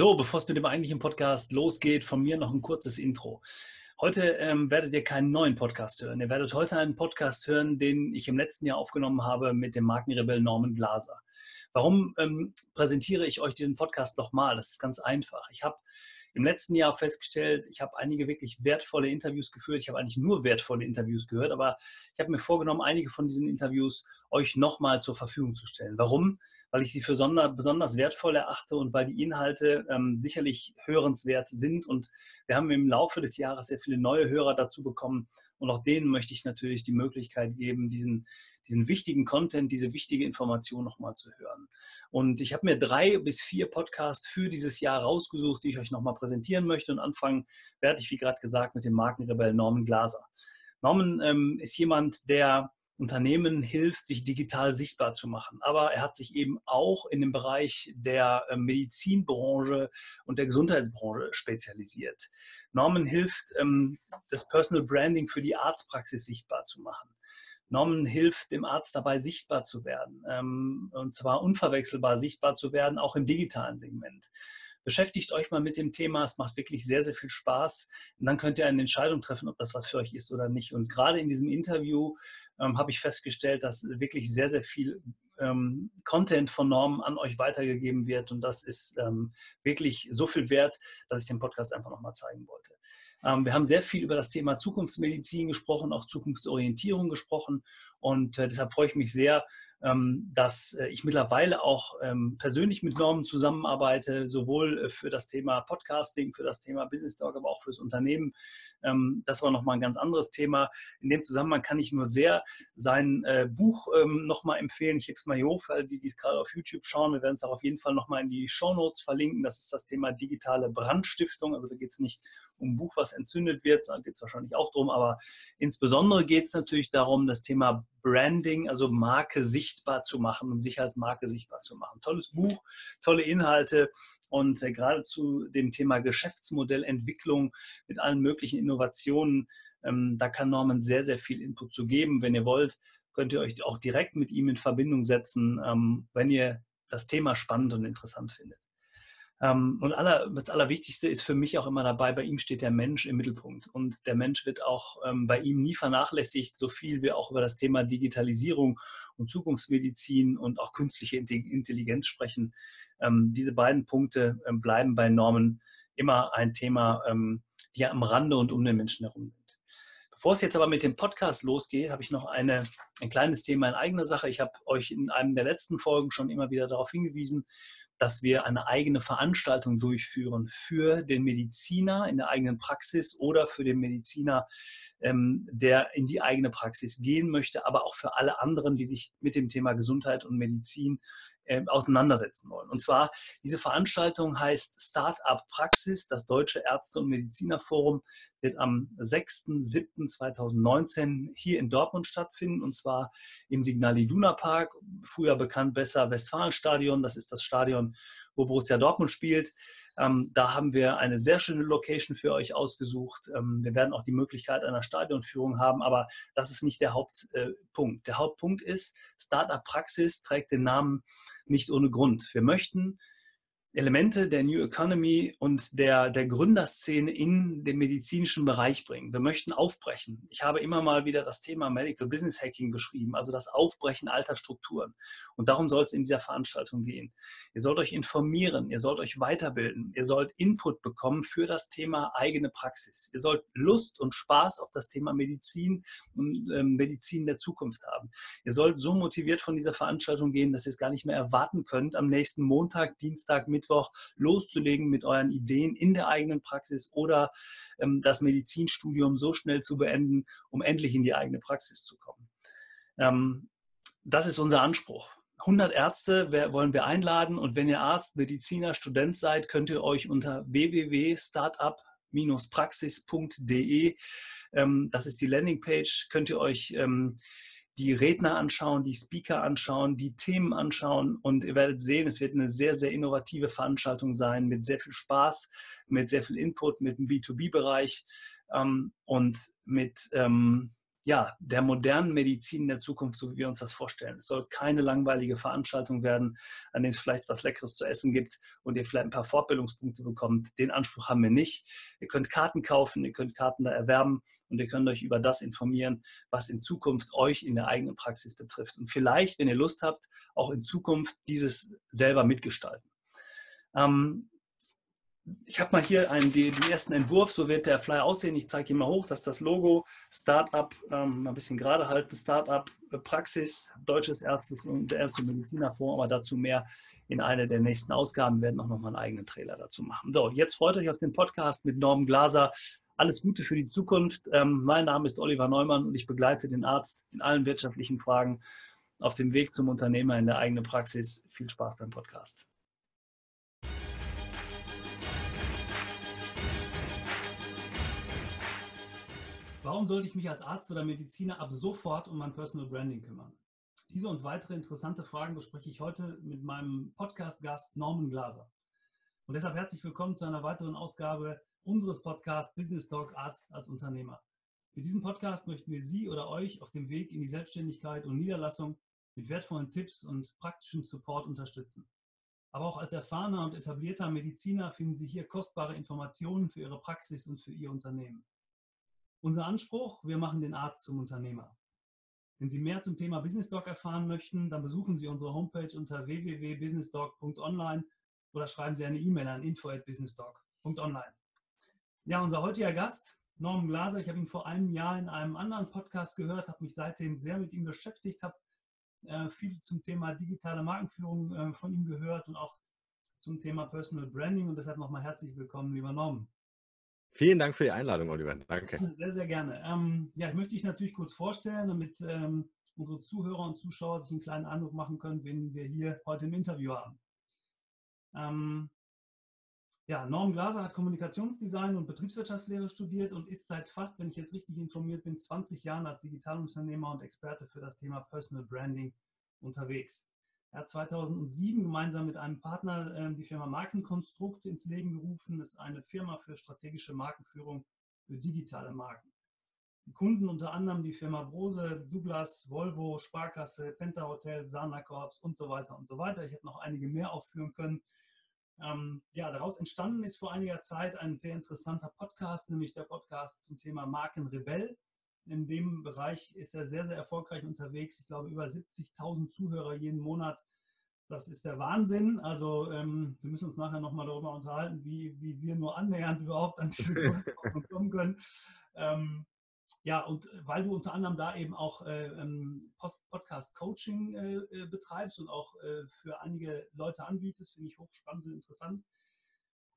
So, bevor es mit dem eigentlichen Podcast losgeht, von mir noch ein kurzes Intro. Heute ähm, werdet ihr keinen neuen Podcast hören. Ihr werdet heute einen Podcast hören, den ich im letzten Jahr aufgenommen habe mit dem Markenrebell Norman Glaser. Warum ähm, präsentiere ich euch diesen Podcast nochmal? Das ist ganz einfach. Ich habe im letzten Jahr festgestellt, ich habe einige wirklich wertvolle Interviews geführt. Ich habe eigentlich nur wertvolle Interviews gehört, aber ich habe mir vorgenommen, einige von diesen Interviews euch nochmal zur Verfügung zu stellen. Warum? Weil ich sie für sonder, besonders wertvoll erachte und weil die Inhalte ähm, sicherlich hörenswert sind. Und wir haben im Laufe des Jahres sehr viele neue Hörer dazu bekommen. Und auch denen möchte ich natürlich die Möglichkeit geben, diesen, diesen wichtigen Content, diese wichtige Information nochmal zu hören. Und ich habe mir drei bis vier Podcasts für dieses Jahr rausgesucht, die ich euch nochmal präsentieren möchte. Und anfangen werde ich, wie gerade gesagt, mit dem Markenrebell Norman Glaser. Norman ähm, ist jemand, der Unternehmen hilft, sich digital sichtbar zu machen. Aber er hat sich eben auch in dem Bereich der äh, Medizinbranche und der Gesundheitsbranche spezialisiert. Norman hilft, ähm, das Personal Branding für die Arztpraxis sichtbar zu machen. Norman hilft dem Arzt dabei, sichtbar zu werden. Ähm, und zwar unverwechselbar sichtbar zu werden, auch im digitalen Segment. Beschäftigt euch mal mit dem Thema. Es macht wirklich sehr, sehr viel Spaß. Und dann könnt ihr eine Entscheidung treffen, ob das was für euch ist oder nicht. Und gerade in diesem Interview ähm, habe ich festgestellt, dass wirklich sehr, sehr viel ähm, Content von Normen an euch weitergegeben wird. Und das ist ähm, wirklich so viel wert, dass ich den Podcast einfach nochmal zeigen wollte. Ähm, wir haben sehr viel über das Thema Zukunftsmedizin gesprochen, auch Zukunftsorientierung gesprochen. Und äh, deshalb freue ich mich sehr, dass äh, ich mittlerweile auch ähm, persönlich mit Normen zusammenarbeite, sowohl äh, für das Thema Podcasting, für das Thema Business Talk, aber auch fürs Unternehmen. Ähm, das war nochmal ein ganz anderes Thema. In dem Zusammenhang kann ich nur sehr sein äh, Buch nochmal empfehlen. Ich hebe es mal hier hoch, für alle, die es gerade auf YouTube schauen. Wir werden es auch auf jeden Fall nochmal in die Show Notes verlinken. Das ist das Thema digitale Brandstiftung. Also da geht es nicht um Buch, was entzündet wird, da geht es wahrscheinlich auch drum, aber insbesondere geht es natürlich darum, das Thema Branding, also Marke sichtbar zu machen und sich als Marke sichtbar zu machen. Tolles Buch, tolle Inhalte und äh, gerade zu dem Thema Geschäftsmodellentwicklung mit allen möglichen Innovationen, ähm, da kann Norman sehr, sehr viel Input zu geben. Wenn ihr wollt, könnt ihr euch auch direkt mit ihm in Verbindung setzen, ähm, wenn ihr das Thema spannend und interessant findet. Ähm, und aller, das Allerwichtigste ist für mich auch immer dabei, bei ihm steht der Mensch im Mittelpunkt. Und der Mensch wird auch ähm, bei ihm nie vernachlässigt, so viel wir auch über das Thema Digitalisierung und Zukunftsmedizin und auch künstliche Intelligenz sprechen. Ähm, diese beiden Punkte bleiben bei Normen immer ein Thema, die ja am Rande und um den Menschen herum sind. Bevor es jetzt aber mit dem Podcast losgeht, habe ich noch eine, ein kleines Thema in eigener Sache. Ich habe euch in einem der letzten Folgen schon immer wieder darauf hingewiesen, dass wir eine eigene Veranstaltung durchführen für den Mediziner in der eigenen Praxis oder für den Mediziner, ähm, der in die eigene Praxis gehen möchte, aber auch für alle anderen, die sich mit dem Thema Gesundheit und Medizin äh, auseinandersetzen wollen. Und zwar, diese Veranstaltung heißt Startup Praxis, das Deutsche Ärzte- und Medizinerforum wird am 6.7.2019 hier in Dortmund stattfinden und zwar im Signal Iduna Park, früher bekannt besser Westfalenstadion. Das ist das Stadion, wo Borussia Dortmund spielt. Ähm, da haben wir eine sehr schöne Location für euch ausgesucht. Ähm, wir werden auch die Möglichkeit einer Stadionführung haben, aber das ist nicht der Hauptpunkt. Äh, der Hauptpunkt ist, Startup Praxis trägt den Namen nicht ohne Grund. Wir möchten Elemente der New Economy und der, der Gründerszene in den medizinischen Bereich bringen. Wir möchten aufbrechen. Ich habe immer mal wieder das Thema Medical Business Hacking beschrieben, also das Aufbrechen alter Strukturen. Und darum soll es in dieser Veranstaltung gehen. Ihr sollt euch informieren, ihr sollt euch weiterbilden, ihr sollt Input bekommen für das Thema eigene Praxis. Ihr sollt Lust und Spaß auf das Thema Medizin und äh, Medizin der Zukunft haben. Ihr sollt so motiviert von dieser Veranstaltung gehen, dass ihr es gar nicht mehr erwarten könnt, am nächsten Montag, Dienstag, Mittwoch, Mittwoch loszulegen mit euren Ideen in der eigenen Praxis oder ähm, das Medizinstudium so schnell zu beenden, um endlich in die eigene Praxis zu kommen. Ähm, das ist unser Anspruch. 100 Ärzte wollen wir einladen und wenn ihr Arzt, Mediziner, Student seid, könnt ihr euch unter www.startup-praxis.de, ähm, das ist die Landingpage, könnt ihr euch ähm, die Redner anschauen, die Speaker anschauen, die Themen anschauen und ihr werdet sehen, es wird eine sehr, sehr innovative Veranstaltung sein mit sehr viel Spaß, mit sehr viel Input, mit dem B2B-Bereich ähm, und mit ähm, ja, der modernen Medizin in der Zukunft, so wie wir uns das vorstellen. Es soll keine langweilige Veranstaltung werden, an der es vielleicht was Leckeres zu essen gibt und ihr vielleicht ein paar Fortbildungspunkte bekommt. Den Anspruch haben wir nicht. Ihr könnt Karten kaufen, ihr könnt Karten da erwerben und ihr könnt euch über das informieren, was in Zukunft euch in der eigenen Praxis betrifft. Und vielleicht, wenn ihr Lust habt, auch in Zukunft dieses selber mitgestalten. Ähm, ich habe mal hier einen, den, ersten Entwurf, so wird der Flyer aussehen. Ich zeige ihn mal hoch, das ist das Logo, Startup, ähm, ein bisschen gerade halten, Startup äh, Praxis, Deutsches Ärztes und Ärzte Medizinerfonds, aber dazu mehr in einer der nächsten Ausgaben. Wir werden auch nochmal einen eigenen Trailer dazu machen. So, jetzt freut euch auf den Podcast mit Norm Glaser. Alles Gute für die Zukunft. Ähm, mein Name ist Oliver Neumann und ich begleite den Arzt in allen wirtschaftlichen Fragen auf dem Weg zum Unternehmer in der eigenen Praxis. Viel Spaß beim Podcast. Warum sollte ich mich als Arzt oder Mediziner ab sofort um mein Personal Branding kümmern? Diese und weitere interessante Fragen bespreche ich heute mit meinem Podcast-Gast Norman Glaser. Und deshalb herzlich willkommen zu einer weiteren Ausgabe unseres Podcasts Business Talk Arzt als Unternehmer. Mit diesem Podcast möchten wir Sie oder euch auf dem Weg in die Selbstständigkeit und Niederlassung mit wertvollen Tipps und praktischen Support unterstützen. Aber auch als erfahrener und etablierter Mediziner finden Sie hier kostbare Informationen für Ihre Praxis und für Ihr Unternehmen. Unser Anspruch, wir machen den Arzt zum Unternehmer. Wenn Sie mehr zum Thema Business Doc erfahren möchten, dann besuchen Sie unsere Homepage unter www.businessdoc.online oder schreiben Sie eine E-Mail an info@businessdoc.online. Ja, unser heutiger Gast, Norman Glaser, ich habe ihn vor einem Jahr in einem anderen Podcast gehört, habe mich seitdem sehr mit ihm beschäftigt, habe äh, viel zum Thema digitale Markenführung äh, von ihm gehört und auch zum Thema Personal Branding und deshalb nochmal herzlich willkommen, lieber Norman. Vielen Dank für die Einladung, Oliver. Danke. Sehr, sehr gerne. Ähm, ja, ich möchte dich natürlich kurz vorstellen, damit ähm, unsere Zuhörer und Zuschauer sich einen kleinen Eindruck machen können, wen wir hier heute im Interview haben. Ähm, ja, Norm Glaser hat Kommunikationsdesign und Betriebswirtschaftslehre studiert und ist seit fast, wenn ich jetzt richtig informiert bin, 20 Jahren als Digitalunternehmer und Experte für das Thema Personal Branding unterwegs. Er hat 2007 gemeinsam mit einem Partner äh, die Firma Markenkonstrukt ins Leben gerufen. Das ist eine Firma für strategische Markenführung für digitale Marken. Die Kunden unter anderem die Firma Brose, Douglas, Volvo, Sparkasse, Penta Hotel, Sana Corps und so weiter und so weiter. Ich hätte noch einige mehr aufführen können. Ähm, ja, daraus entstanden ist vor einiger Zeit ein sehr interessanter Podcast, nämlich der Podcast zum Thema Markenrebell. In dem Bereich ist er sehr, sehr erfolgreich unterwegs. Ich glaube, über 70.000 Zuhörer jeden Monat. Das ist der Wahnsinn. Also ähm, wir müssen uns nachher nochmal darüber unterhalten, wie, wie wir nur annähernd überhaupt an diese Größenordnung kommen können. Ähm, ja, und weil du unter anderem da eben auch äh, ähm, Podcast-Coaching äh, äh, betreibst und auch äh, für einige Leute anbietest, finde ich hochspannend und interessant.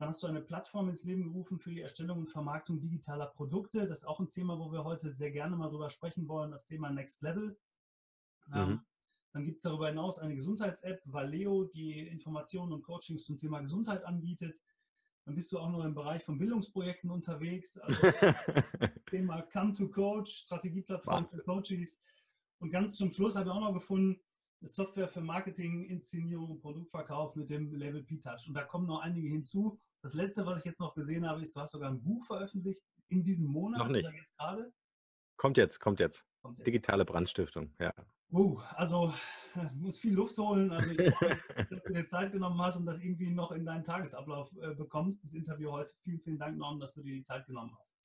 Dann hast du eine Plattform ins Leben gerufen für die Erstellung und Vermarktung digitaler Produkte. Das ist auch ein Thema, wo wir heute sehr gerne mal drüber sprechen wollen, das Thema Next Level. Mhm. Ähm, dann gibt es darüber hinaus eine Gesundheits-App, Valeo, die Informationen und Coachings zum Thema Gesundheit anbietet. Dann bist du auch noch im Bereich von Bildungsprojekten unterwegs. Also Thema Come to Coach, Strategieplattform für Coaches. Und ganz zum Schluss habe ich auch noch gefunden, Software für Marketing, Inszenierung und Produktverkauf mit dem Label P-Touch. Und da kommen noch einige hinzu. Das letzte, was ich jetzt noch gesehen habe, ist, du hast sogar ein Buch veröffentlicht in diesem Monat noch nicht. jetzt gerade. Kommt jetzt, kommt jetzt. Kommt jetzt. Digitale Brandstiftung, ja. Uh, also muss viel Luft holen. Also ich hoffe, dass du dir Zeit genommen hast und das irgendwie noch in deinen Tagesablauf äh, bekommst, das Interview heute. Vielen, vielen Dank, Norm, dass du dir die Zeit genommen hast.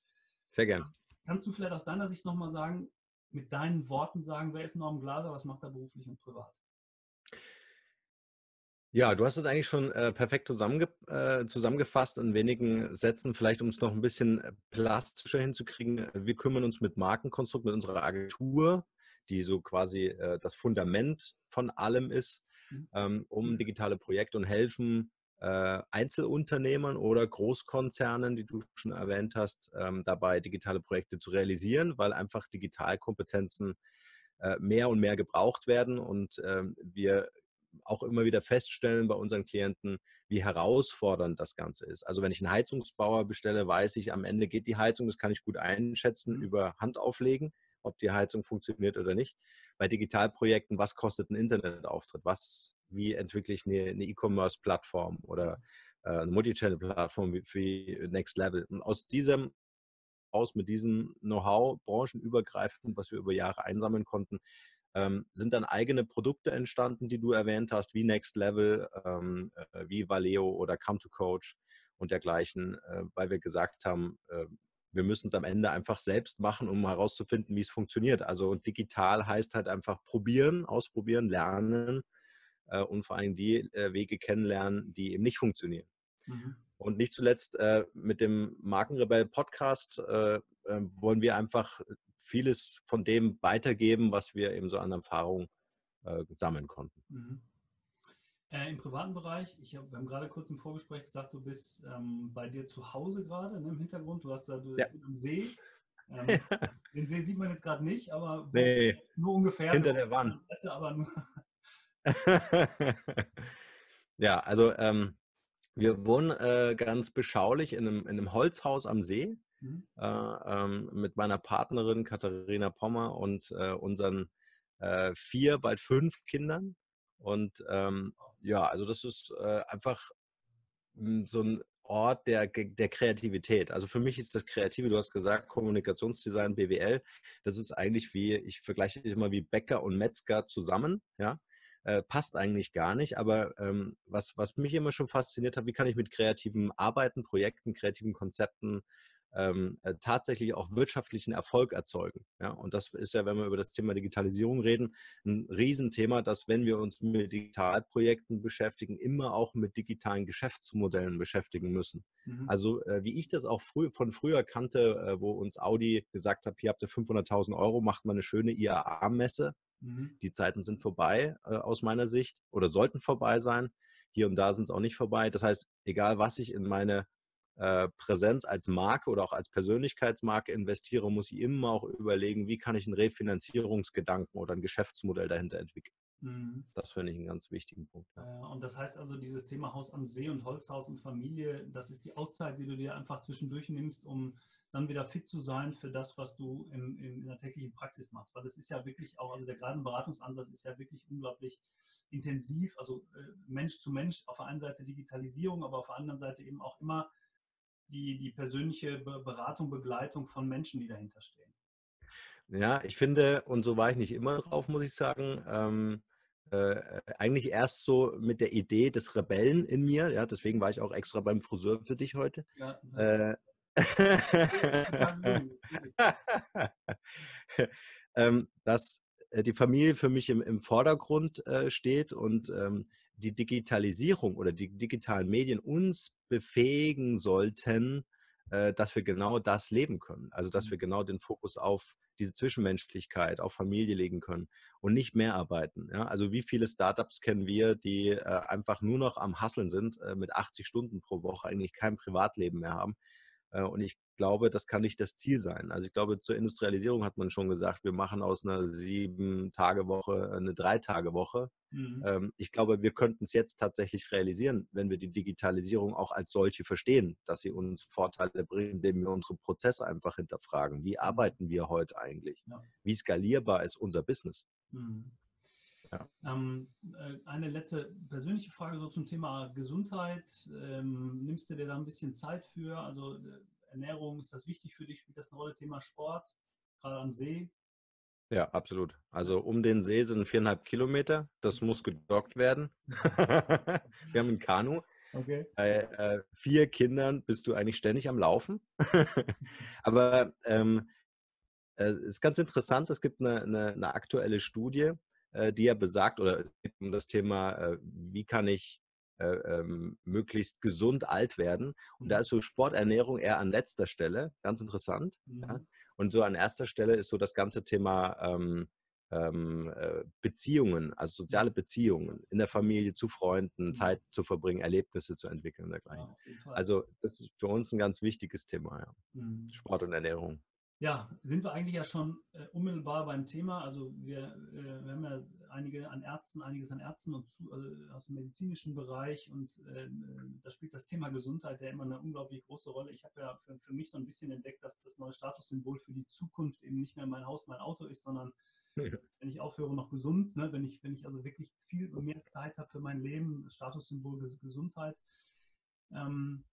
Sehr gerne. Kannst du vielleicht aus deiner Sicht nochmal sagen, mit deinen Worten sagen, wer ist Norm Glaser, was macht er beruflich und privat? Ja, du hast es eigentlich schon äh, perfekt zusammenge äh, zusammengefasst in wenigen Sätzen. Vielleicht, um es noch ein bisschen äh, plastischer hinzukriegen. Wir kümmern uns mit Markenkonstrukt, mit unserer Agentur, die so quasi äh, das Fundament von allem ist, mhm. ähm, um digitale Projekte und helfen äh, Einzelunternehmern oder Großkonzernen, die du schon erwähnt hast, ähm, dabei digitale Projekte zu realisieren, weil einfach Digitalkompetenzen äh, mehr und mehr gebraucht werden und ähm, wir auch immer wieder feststellen bei unseren Klienten, wie herausfordernd das Ganze ist. Also wenn ich einen Heizungsbauer bestelle, weiß ich, am Ende geht die Heizung, das kann ich gut einschätzen mhm. über Hand auflegen, ob die Heizung funktioniert oder nicht. Bei Digitalprojekten, was kostet ein Internetauftritt? Was, wie entwickle ich eine E-Commerce-Plattform oder äh, eine Multichannel-Plattform wie, Next Level? Und aus diesem aus mit diesem Know-how, branchenübergreifend, was wir über Jahre einsammeln konnten, ähm, sind dann eigene Produkte entstanden, die du erwähnt hast, wie Next Level, ähm, äh, wie Valeo oder Come to Coach und dergleichen, äh, weil wir gesagt haben, äh, wir müssen es am Ende einfach selbst machen, um herauszufinden, wie es funktioniert. Also digital heißt halt einfach probieren, ausprobieren, lernen äh, und vor allem die äh, Wege kennenlernen, die eben nicht funktionieren. Mhm. Und nicht zuletzt äh, mit dem Markenrebell Podcast äh, äh, wollen wir einfach vieles von dem weitergeben, was wir eben so an Erfahrung äh, sammeln konnten. Mhm. Im privaten Bereich, ich hab, wir haben gerade kurz im Vorgespräch gesagt, du bist ähm, bei dir zu Hause gerade ne, im Hintergrund. Du hast da du, ja. einen See. Ähm, den See sieht man jetzt gerade nicht, aber nee, nur ungefähr. Hinter der Wand. Adresse, aber nur ja, also ähm, wir wohnen äh, ganz beschaulich in einem, in einem, Holzhaus am See mhm. äh, ähm, mit meiner Partnerin Katharina Pommer und äh, unseren äh, vier, bald fünf Kindern. Und ähm, ja, also das ist äh, einfach hm, so ein Ort der, der Kreativität. Also für mich ist das Kreative, du hast gesagt, Kommunikationsdesign, BWL, das ist eigentlich wie, ich vergleiche immer wie Bäcker und Metzger zusammen, ja. Äh, passt eigentlich gar nicht. Aber ähm, was, was mich immer schon fasziniert hat, wie kann ich mit kreativen Arbeiten, Projekten, kreativen Konzepten ähm, äh, tatsächlich auch wirtschaftlichen Erfolg erzeugen. Ja? Und das ist ja, wenn wir über das Thema Digitalisierung reden, ein Riesenthema, dass wenn wir uns mit Digitalprojekten beschäftigen, immer auch mit digitalen Geschäftsmodellen beschäftigen müssen. Mhm. Also äh, wie ich das auch früh, von früher kannte, äh, wo uns Audi gesagt hat, hier habt ihr 500.000 Euro, macht mal eine schöne IAA-Messe. Mhm. Die Zeiten sind vorbei äh, aus meiner Sicht oder sollten vorbei sein. Hier und da sind es auch nicht vorbei. Das heißt, egal was ich in meine äh, Präsenz als Marke oder auch als Persönlichkeitsmarke investiere, muss ich immer auch überlegen, wie kann ich einen Refinanzierungsgedanken oder ein Geschäftsmodell dahinter entwickeln. Mhm. Das finde ich einen ganz wichtigen Punkt. Ja. Und das heißt also, dieses Thema Haus am See und Holzhaus und Familie, das ist die Auszeit, die du dir einfach zwischendurch nimmst, um dann wieder fit zu sein für das, was du im, in, in der täglichen Praxis machst. Weil das ist ja wirklich auch, also der gerade Beratungsansatz ist ja wirklich unglaublich intensiv, also äh, Mensch zu Mensch, auf der einen Seite Digitalisierung, aber auf der anderen Seite eben auch immer die, die persönliche Beratung, Begleitung von Menschen, die dahinter stehen. Ja, ich finde, und so war ich nicht immer drauf, muss ich sagen, ähm, äh, eigentlich erst so mit der Idee des Rebellen in mir, ja, deswegen war ich auch extra beim Friseur für dich heute. Ja, äh, ähm, dass äh, die Familie für mich im, im Vordergrund äh, steht und ähm, die Digitalisierung oder die digitalen Medien uns befähigen sollten, äh, dass wir genau das leben können. Also dass mhm. wir genau den Fokus auf diese Zwischenmenschlichkeit, auf Familie legen können und nicht mehr arbeiten. Ja? Also wie viele Startups kennen wir, die äh, einfach nur noch am Hasseln sind, äh, mit 80 Stunden pro Woche eigentlich kein Privatleben mehr haben. Äh, und ich glaube, das kann nicht das Ziel sein. Also ich glaube, zur Industrialisierung hat man schon gesagt, wir machen aus einer Sieben-Tage-Woche eine Drei-Tage-Woche. Mhm. Ähm, ich glaube, wir könnten es jetzt tatsächlich realisieren, wenn wir die Digitalisierung auch als solche verstehen, dass sie uns Vorteile bringt, indem wir unsere Prozesse einfach hinterfragen. Wie mhm. arbeiten wir heute eigentlich? Ja. Wie skalierbar ist unser Business? Mhm. Ja. Ähm, äh, eine letzte persönliche Frage so zum Thema Gesundheit. Ähm, nimmst du dir da ein bisschen Zeit für? Also äh, Ernährung, ist das wichtig für dich? Spielt das eine Rolle? Thema Sport, gerade am See? Ja, absolut. Also um den See sind viereinhalb Kilometer. Das muss gedockt werden. Wir haben ein Kanu. Okay. Bei äh, vier Kindern bist du eigentlich ständig am Laufen. Aber ähm, äh, es ist ganz interessant, es gibt eine, eine, eine aktuelle Studie, äh, die ja besagt, oder um das Thema, äh, wie kann ich äh, ähm, möglichst gesund alt werden. Und da mhm. ist so Sporternährung eher an letzter Stelle, ganz interessant. Mhm. Ja. Und so an erster Stelle ist so das ganze Thema ähm, ähm, äh, Beziehungen, also soziale Beziehungen in der Familie, zu Freunden, mhm. Zeit zu verbringen, Erlebnisse zu entwickeln und dergleichen. Ja, also das ist für uns ein ganz wichtiges Thema, ja. Mhm. Sport und Ernährung. Ja, sind wir eigentlich ja schon äh, unmittelbar beim Thema. Also wir, äh, wir, haben ja einige an Ärzten, einiges an Ärzten und zu, äh, aus dem medizinischen Bereich und äh, da spielt das Thema Gesundheit ja immer eine unglaublich große Rolle. Ich habe ja für, für, mich so ein bisschen entdeckt, dass das neue Statussymbol für die Zukunft eben nicht mehr mein Haus, mein Auto ist, sondern wenn ich aufhöre, noch gesund, ne, wenn, ich, wenn ich also wirklich viel mehr Zeit habe für mein Leben, Statussymbol Gesundheit. Ähm,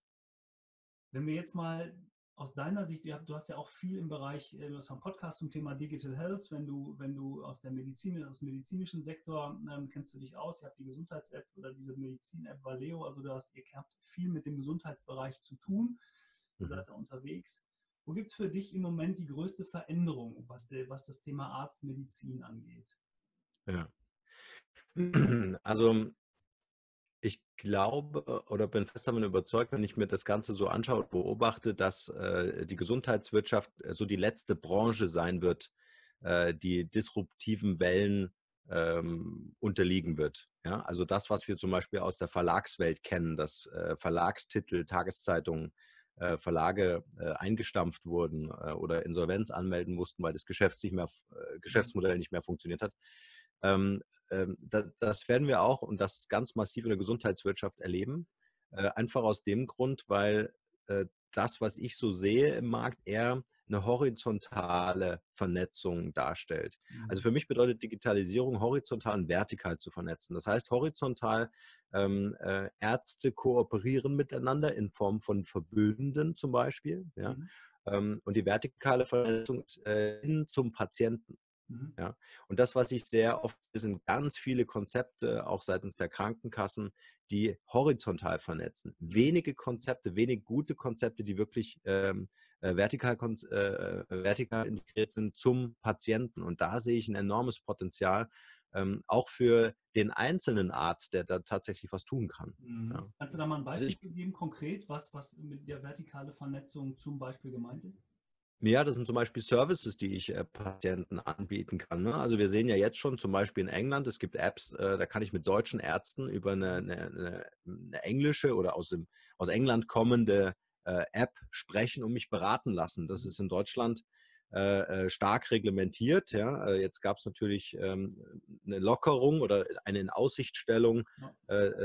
wenn wir jetzt mal aus deiner Sicht, du hast ja auch viel im Bereich, äh, du hast einen Podcast zum Thema Digital Health, wenn du, wenn du aus der Medizin, aus dem medizinischen Sektor ähm, kennst du dich aus, ihr habt die Gesundheits-App oder diese Medizin-App Valeo, also du hast, ihr habt viel mit dem Gesundheitsbereich zu tun, ihr mhm. seid da unterwegs. Wo gibt es für dich im Moment die größte Veränderung, was, der, was das Thema Arztmedizin angeht? Ja. Also ich glaube oder bin fest davon überzeugt, wenn ich mir das Ganze so anschaue und beobachte, dass äh, die Gesundheitswirtschaft äh, so die letzte Branche sein wird, äh, die disruptiven Wellen ähm, unterliegen wird. Ja? Also das, was wir zum Beispiel aus der Verlagswelt kennen, dass äh, Verlagstitel, Tageszeitungen, äh, Verlage äh, eingestampft wurden oder Insolvenz anmelden mussten, weil das Geschäft nicht mehr, mhm. Geschäftsmodell nicht mehr funktioniert hat das werden wir auch und das ganz massiv in der Gesundheitswirtschaft erleben. Äh, einfach aus dem Grund, weil äh, das, was ich so sehe im Markt, eher eine horizontale Vernetzung darstellt. Also mhm. Also für mich bedeutet Digitalisierung horizontal und vertikal zu vernetzen. Das heißt, horizontal ähm, äh, Ärzte kooperieren miteinander in Form von Verbünden zum Beispiel. Ja? Mhm. Ähm, und die vertikale Vernetzung ist äh, hin zum Patienten. Mhm. Ja, und das, was ich sehr oft sehe, sind ganz viele Konzepte, auch seitens der Krankenkassen, die horizontal vernetzen. Wenige Konzepte, wenig gute Konzepte, die wirklich ähm, äh, vertikal, äh, äh, vertikal integriert sind zum Patienten. Und da sehe ich ein enormes Potenzial, ähm, auch für den einzelnen Arzt, der da tatsächlich was tun kann. Mhm. Ja. Kannst du da mal ein Beispiel also geben, konkret, was, was mit der vertikalen Vernetzung zum Beispiel gemeint ist? Ja, das sind zum Beispiel Services, die ich äh, Patienten anbieten kann. Ne? Also wir sehen ja jetzt schon zum Beispiel in England, es gibt Apps, äh, da kann ich mit deutschen Ärzten über eine, eine, eine englische oder aus, dem, aus England kommende äh, App sprechen und mich beraten lassen. Das ist in Deutschland äh, äh, stark reglementiert. Ja? Äh, jetzt gab es natürlich ähm, eine Lockerung oder eine Inaussichtstellung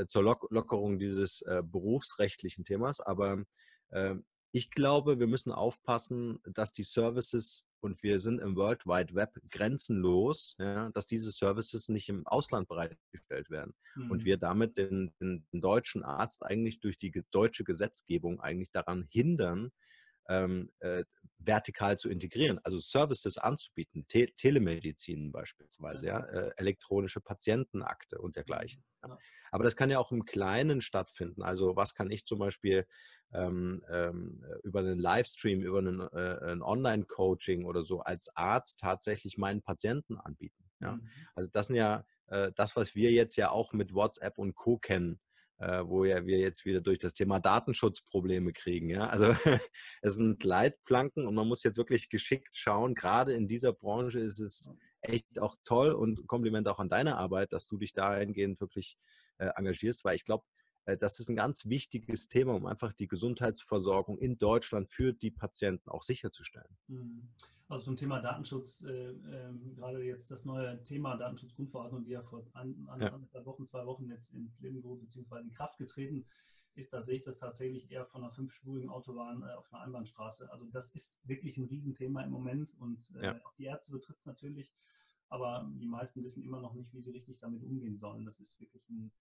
zur Lock Lockerung dieses berufsrechtlichen Themas, aber ähm, ich glaube, wir müssen aufpassen, dass die Services, und wir sind im World Wide Web grenzenlos, ja, dass diese Services nicht im Ausland bereitgestellt werden. Mhm. Und wir damit den, den, den, deutschen Arzt eigentlich durch die deutsche Gesetzgebung eigentlich daran hindern, ähm, äh, vertikal zu integrieren, also Services anzubieten, Te Telemedizin beispielsweise, ja, äh, elektronische Patientenakte und dergleichen. Ja. Aber das kann ja auch im Kleinen stattfinden. Also was kann ich zum Beispiel ähm, ähm, über einen Livestream, über einen, äh, ein Online-Coaching oder so als Arzt tatsächlich meinen Patienten anbieten. Ja? Mhm. Also das sind ja äh, das, was wir jetzt ja auch mit WhatsApp und Co. kennen äh, wo ja wir jetzt wieder durch das Thema Datenschutz Probleme kriegen. Ja? Also es sind Leitplanken und man muss jetzt wirklich geschickt schauen. Gerade in dieser Branche ist es echt auch toll und Kompliment auch an deine Arbeit, dass du dich dahingehend wirklich äh, engagierst, weil ich glaube, äh, das ist ein ganz wichtiges Thema, um einfach die Gesundheitsversorgung in Deutschland für die Patienten auch sicherzustellen. Mhm. Also zum Thema Datenschutz, äh, äh, gerade jetzt das neue Thema Datenschutzgrundverordnung, die ja vor ein, ein, ja. Wochen, zwei Wochen jetzt ins Leben gerufen bzw. in Kraft getreten ist, da sehe ich das tatsächlich eher von einer fünfspurigen Autobahn äh, auf einer Einbahnstraße. Also das ist wirklich ein Riesenthema im Moment und äh, ja. auch die Ärzte betrifft es natürlich, aber die meisten wissen immer noch nicht, wie sie richtig damit umgehen sollen. Das ist wirklich ein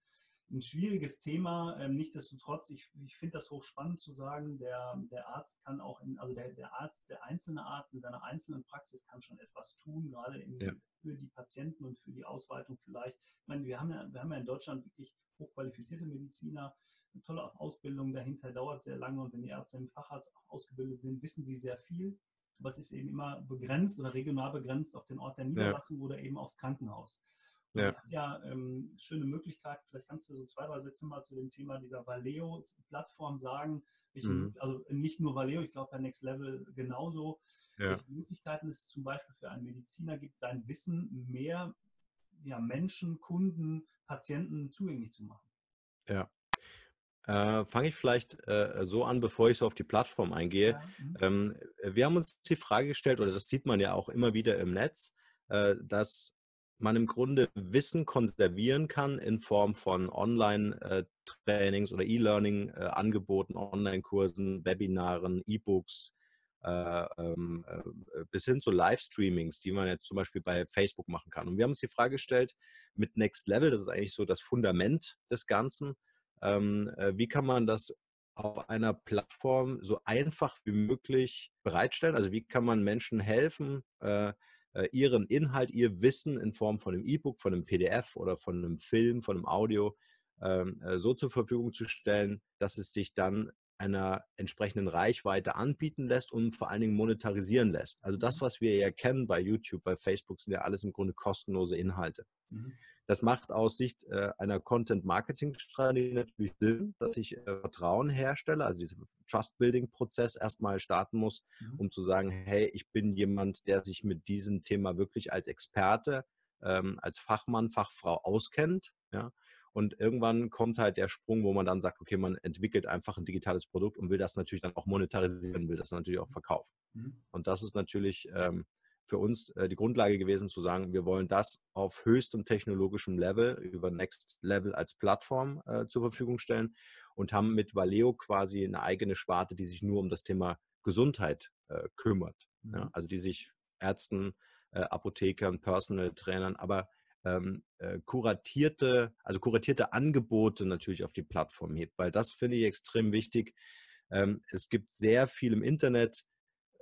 ein schwieriges Thema. Ähm, nichtsdestotrotz, ich, ich finde das hochspannend zu sagen, der, der Arzt kann auch, in, also der, der Arzt, der einzelne Arzt in seiner einzelnen Praxis kann schon etwas tun, gerade in, ja. für die Patienten und für die Ausweitung vielleicht. Ich meine, wir haben ja, wir haben ja in Deutschland wirklich hochqualifizierte Mediziner, eine tolle Ausbildung dahinter, dauert sehr lange und wenn die Ärzte im Facharzt ausgebildet sind, wissen sie sehr viel. Aber es ist eben immer begrenzt oder regional begrenzt auf den Ort der Niederlassung ja. oder eben aufs Krankenhaus. Ja, ja ähm, schöne Möglichkeit. Vielleicht kannst du so zwei, drei Sätze mal zu dem Thema dieser Valeo-Plattform sagen. Welche, mhm. Also nicht nur Valeo, ich glaube bei Next Level genauso. Ja. Welche Möglichkeiten es zum Beispiel für einen Mediziner gibt, sein Wissen mehr ja, Menschen, Kunden, Patienten zugänglich zu machen. Ja. Äh, Fange ich vielleicht äh, so an, bevor ich so auf die Plattform eingehe. Ja. Mhm. Ähm, wir haben uns die Frage gestellt, oder das sieht man ja auch immer wieder im Netz, äh, dass man im Grunde Wissen konservieren kann in Form von Online-Trainings oder E-Learning-Angeboten, Online-Kursen, Webinaren, E-Books, äh, ähm, äh, bis hin zu Livestreamings, die man jetzt zum Beispiel bei Facebook machen kann. Und wir haben uns die Frage gestellt, mit Next Level, das ist eigentlich so das Fundament des Ganzen, ähm, äh, wie kann man das auf einer Plattform so einfach wie möglich bereitstellen? Also wie kann man Menschen helfen, äh, ihren Inhalt, ihr Wissen in Form von einem E-Book, von einem PDF oder von einem Film, von einem Audio ähm, äh, so zur Verfügung zu stellen, dass es sich dann einer entsprechenden Reichweite anbieten lässt und vor allen Dingen monetarisieren lässt. Also das, mhm. was wir ja kennen bei YouTube, bei Facebook, sind ja alles im Grunde kostenlose Inhalte. Mhm. Das macht aus Sicht äh, einer Content-Marketing-Strategie natürlich Sinn, dass ich äh, Vertrauen herstelle, also diesen Trust-Building-Prozess erstmal starten muss, mhm. um zu sagen, hey, ich bin jemand, der sich mit diesem Thema wirklich als Experte, ähm, als Fachmann, Fachfrau auskennt. Ja? Und irgendwann kommt halt der Sprung, wo man dann sagt, okay, man entwickelt einfach ein digitales Produkt und will das natürlich dann auch monetarisieren, will das natürlich auch verkaufen. Mhm. Und das ist natürlich ähm, für uns äh, die Grundlage gewesen zu sagen, wir wollen das auf höchstem technologischem Level über Next Level als Plattform äh, zur Verfügung stellen und haben mit Valeo quasi eine eigene Sparte, die sich nur um das Thema Gesundheit äh, kümmert. Mhm. Ja? Also die sich Ärzten, Apothekern, Personal Trainern, aber ähm, äh, kuratierte, also kuratierte Angebote natürlich auf die Plattform hebt, weil das finde ich extrem wichtig. Ähm, es gibt sehr viel im Internet.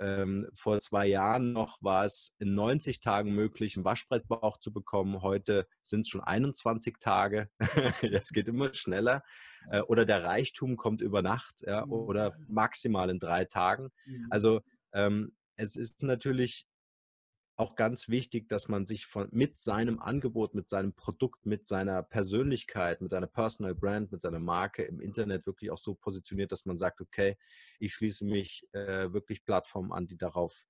Ähm, vor zwei Jahren noch war es in 90 Tagen möglich, einen Waschbrettbauch zu bekommen. Heute sind es schon 21 Tage. das geht immer schneller. Äh, oder der Reichtum kommt über Nacht ja, mhm. oder maximal in drei Tagen. Mhm. Also ähm, es ist natürlich auch ganz wichtig, dass man sich von, mit seinem Angebot, mit seinem Produkt, mit seiner Persönlichkeit, mit seiner Personal Brand, mit seiner Marke im Internet wirklich auch so positioniert, dass man sagt, okay, ich schließe mich äh, wirklich Plattformen an, die darauf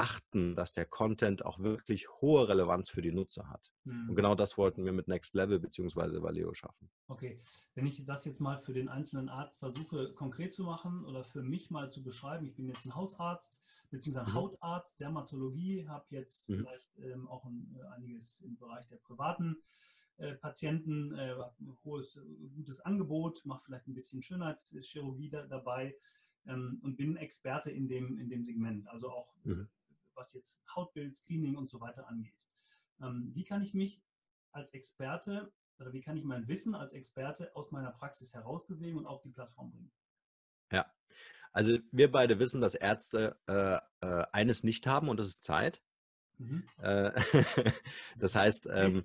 achten, dass der Content auch wirklich hohe Relevanz für die Nutzer hat. Mhm. Und genau das wollten wir mit Next Level bzw. Valeo schaffen. Okay, wenn ich das jetzt mal für den einzelnen Arzt versuche konkret zu machen oder für mich mal zu beschreiben, ich bin jetzt ein Hausarzt bzw. mhm. Hautarzt, Dermatologie, habe jetzt mhm. vielleicht ähm, auch ein, äh, einiges im Bereich der privaten äh, Patienten, äh, ein hohes, gutes Angebot, mache vielleicht ein bisschen Schönheitschirurgie da, dabei ähm, und bin Experte in dem, in dem Segment. Also auch mhm was jetzt Hautbild, Screening und so weiter angeht. Ähm, wie kann ich mich als Experte oder wie kann ich mein Wissen als Experte aus meiner Praxis herausbewegen und auf die Plattform bringen? Ja, also wir beide wissen, dass Ärzte äh, äh, eines nicht haben und das ist Zeit. Mhm. Äh, das heißt, ähm,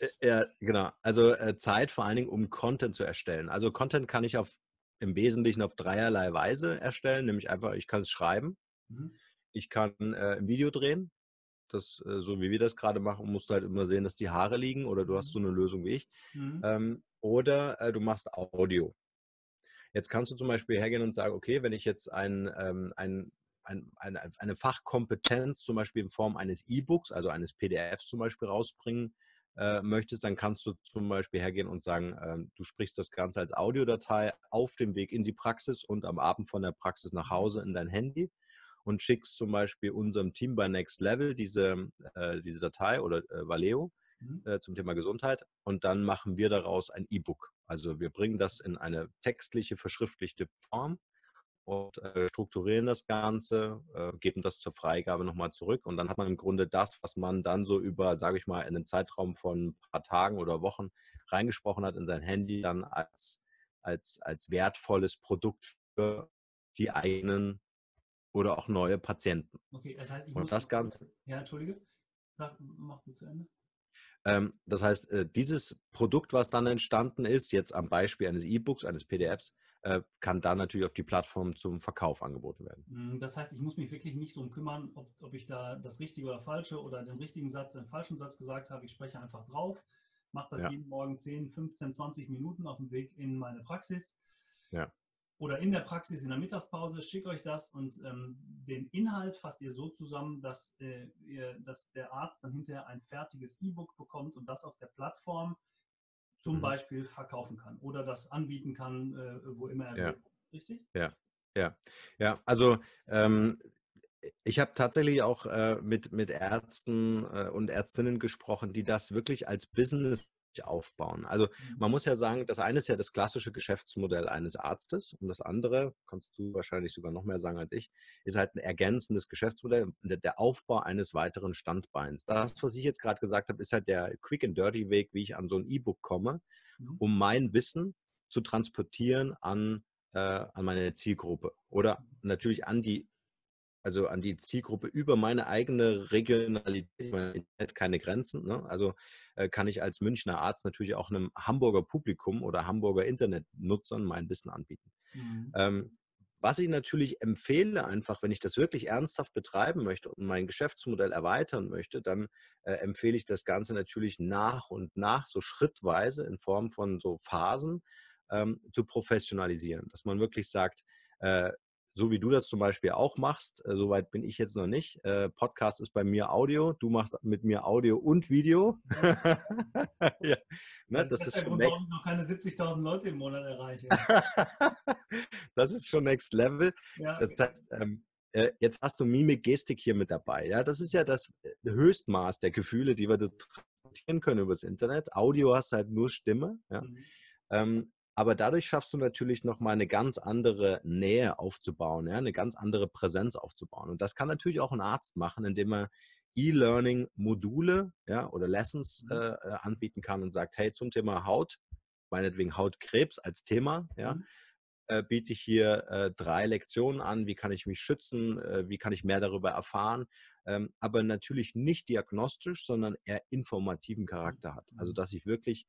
äh, ja, genau. Also äh, Zeit vor allen Dingen, um Content zu erstellen. Also Content kann ich auf im Wesentlichen auf dreierlei Weise erstellen, nämlich einfach, ich kann es schreiben, mhm. Ich kann äh, ein Video drehen. Das, äh, so wie wir das gerade machen, musst du halt immer sehen, dass die Haare liegen oder du hast so mhm. eine Lösung wie ich. Mhm. Ähm, oder äh, du machst Audio. Jetzt kannst du zum Beispiel hergehen und sagen, okay, wenn ich jetzt ein, ähm, ein, ein, eine, eine Fachkompetenz zum Beispiel in Form eines E-Books, also eines PDFs zum Beispiel rausbringen äh, möchtest, dann kannst du zum Beispiel hergehen und sagen, ähm, du sprichst das Ganze als Audiodatei auf dem Weg in die Praxis und am Abend von der Praxis nach mhm. Hause in dein Handy und schickst zum Beispiel unserem Team bei Next Level diese, äh, diese Datei oder äh, Valeo mhm. äh, zum Thema Gesundheit und dann machen wir daraus ein E-Book. Also wir bringen das in eine textliche, verschriftlichte Form und äh, strukturieren das Ganze, äh, geben das zur Freigabe nochmal zurück und dann hat man im Grunde das, was man dann so über, sage ich mal, in einen Zeitraum von ein paar Tagen oder Wochen reingesprochen hat in sein Handy, dann als, als, als wertvolles Produkt für die eigenen oder auch neue Patienten. Okay, das heißt, ich Und muss das Ganze. Ja, Entschuldige. Sag, mach du zu Ende. Ähm, das heißt, äh, dieses Produkt, was dann entstanden ist, jetzt am Beispiel eines E-Books, eines PDFs, äh, kann dann natürlich auf die Plattform zum Verkauf angeboten werden. Hm, das heißt, ich muss mich wirklich nicht darum kümmern, ob, ob ich da das Richtige oder Falsche oder den richtigen Satz, den falschen Satz gesagt habe. Ich spreche einfach drauf, mache das ja. jeden Morgen 10, 15, 20 Minuten auf dem Weg in meine Praxis. Ja oder in der Praxis in der Mittagspause, schickt euch das und ähm, den Inhalt fasst ihr so zusammen, dass, äh, ihr, dass der Arzt dann hinterher ein fertiges E-Book bekommt und das auf der Plattform zum mhm. Beispiel verkaufen kann oder das anbieten kann, äh, wo immer er ja. will. Richtig? Ja, ja, ja. Also ähm, ich habe tatsächlich auch äh, mit, mit Ärzten äh, und Ärztinnen gesprochen, die das wirklich als Business aufbauen. Also mhm. man muss ja sagen, das eine ist ja das klassische Geschäftsmodell eines Arztes und das andere, kannst du wahrscheinlich sogar noch mehr sagen als ich, ist halt ein ergänzendes Geschäftsmodell, der Aufbau eines weiteren Standbeins. Das, was ich jetzt gerade gesagt habe, ist halt der Quick and Dirty Weg, wie ich an so ein E-Book komme, mhm. um mein Wissen zu transportieren an, äh, an meine Zielgruppe oder natürlich an die also an die Zielgruppe über meine eigene Regionalität, mein Internet keine Grenzen. Ne? Also äh, kann ich als Münchner Arzt natürlich auch einem Hamburger Publikum oder Hamburger Internetnutzern mein Wissen anbieten. Mhm. Ähm, was ich natürlich empfehle, einfach, wenn ich das wirklich ernsthaft betreiben möchte und mein Geschäftsmodell erweitern möchte, dann äh, empfehle ich das Ganze natürlich nach und nach, so schrittweise in Form von so Phasen ähm, zu professionalisieren. Dass man wirklich sagt, äh, so wie du das zum Beispiel auch machst, äh, soweit bin ich jetzt noch nicht. Äh, Podcast ist bei mir Audio, du machst mit mir Audio und Video. ja. ne, das, das, ist, ist schon Grund, ich noch keine 70.000 Leute im Monat erreiche. das ist schon Next Level. Ja. Das heißt, ähm, äh, jetzt hast du Mimik, Gestik hier mit dabei. Ja, das ist ja das äh, Höchstmaß der Gefühle, die wir transportieren können übers Internet. Audio hast halt nur Stimme. Ja. Mhm. Ähm, aber dadurch schaffst du natürlich nochmal eine ganz andere Nähe aufzubauen, ja, eine ganz andere Präsenz aufzubauen. Und das kann natürlich auch ein Arzt machen, indem er E-Learning-Module ja, oder Lessons mhm. äh, äh, anbieten kann und sagt, hey, zum Thema Haut, meinetwegen Hautkrebs als Thema, ja, mhm. äh, biete ich hier äh, drei Lektionen an, wie kann ich mich schützen, äh, wie kann ich mehr darüber erfahren, ähm, aber natürlich nicht diagnostisch, sondern eher informativen Charakter hat. Also, mhm. dass ich wirklich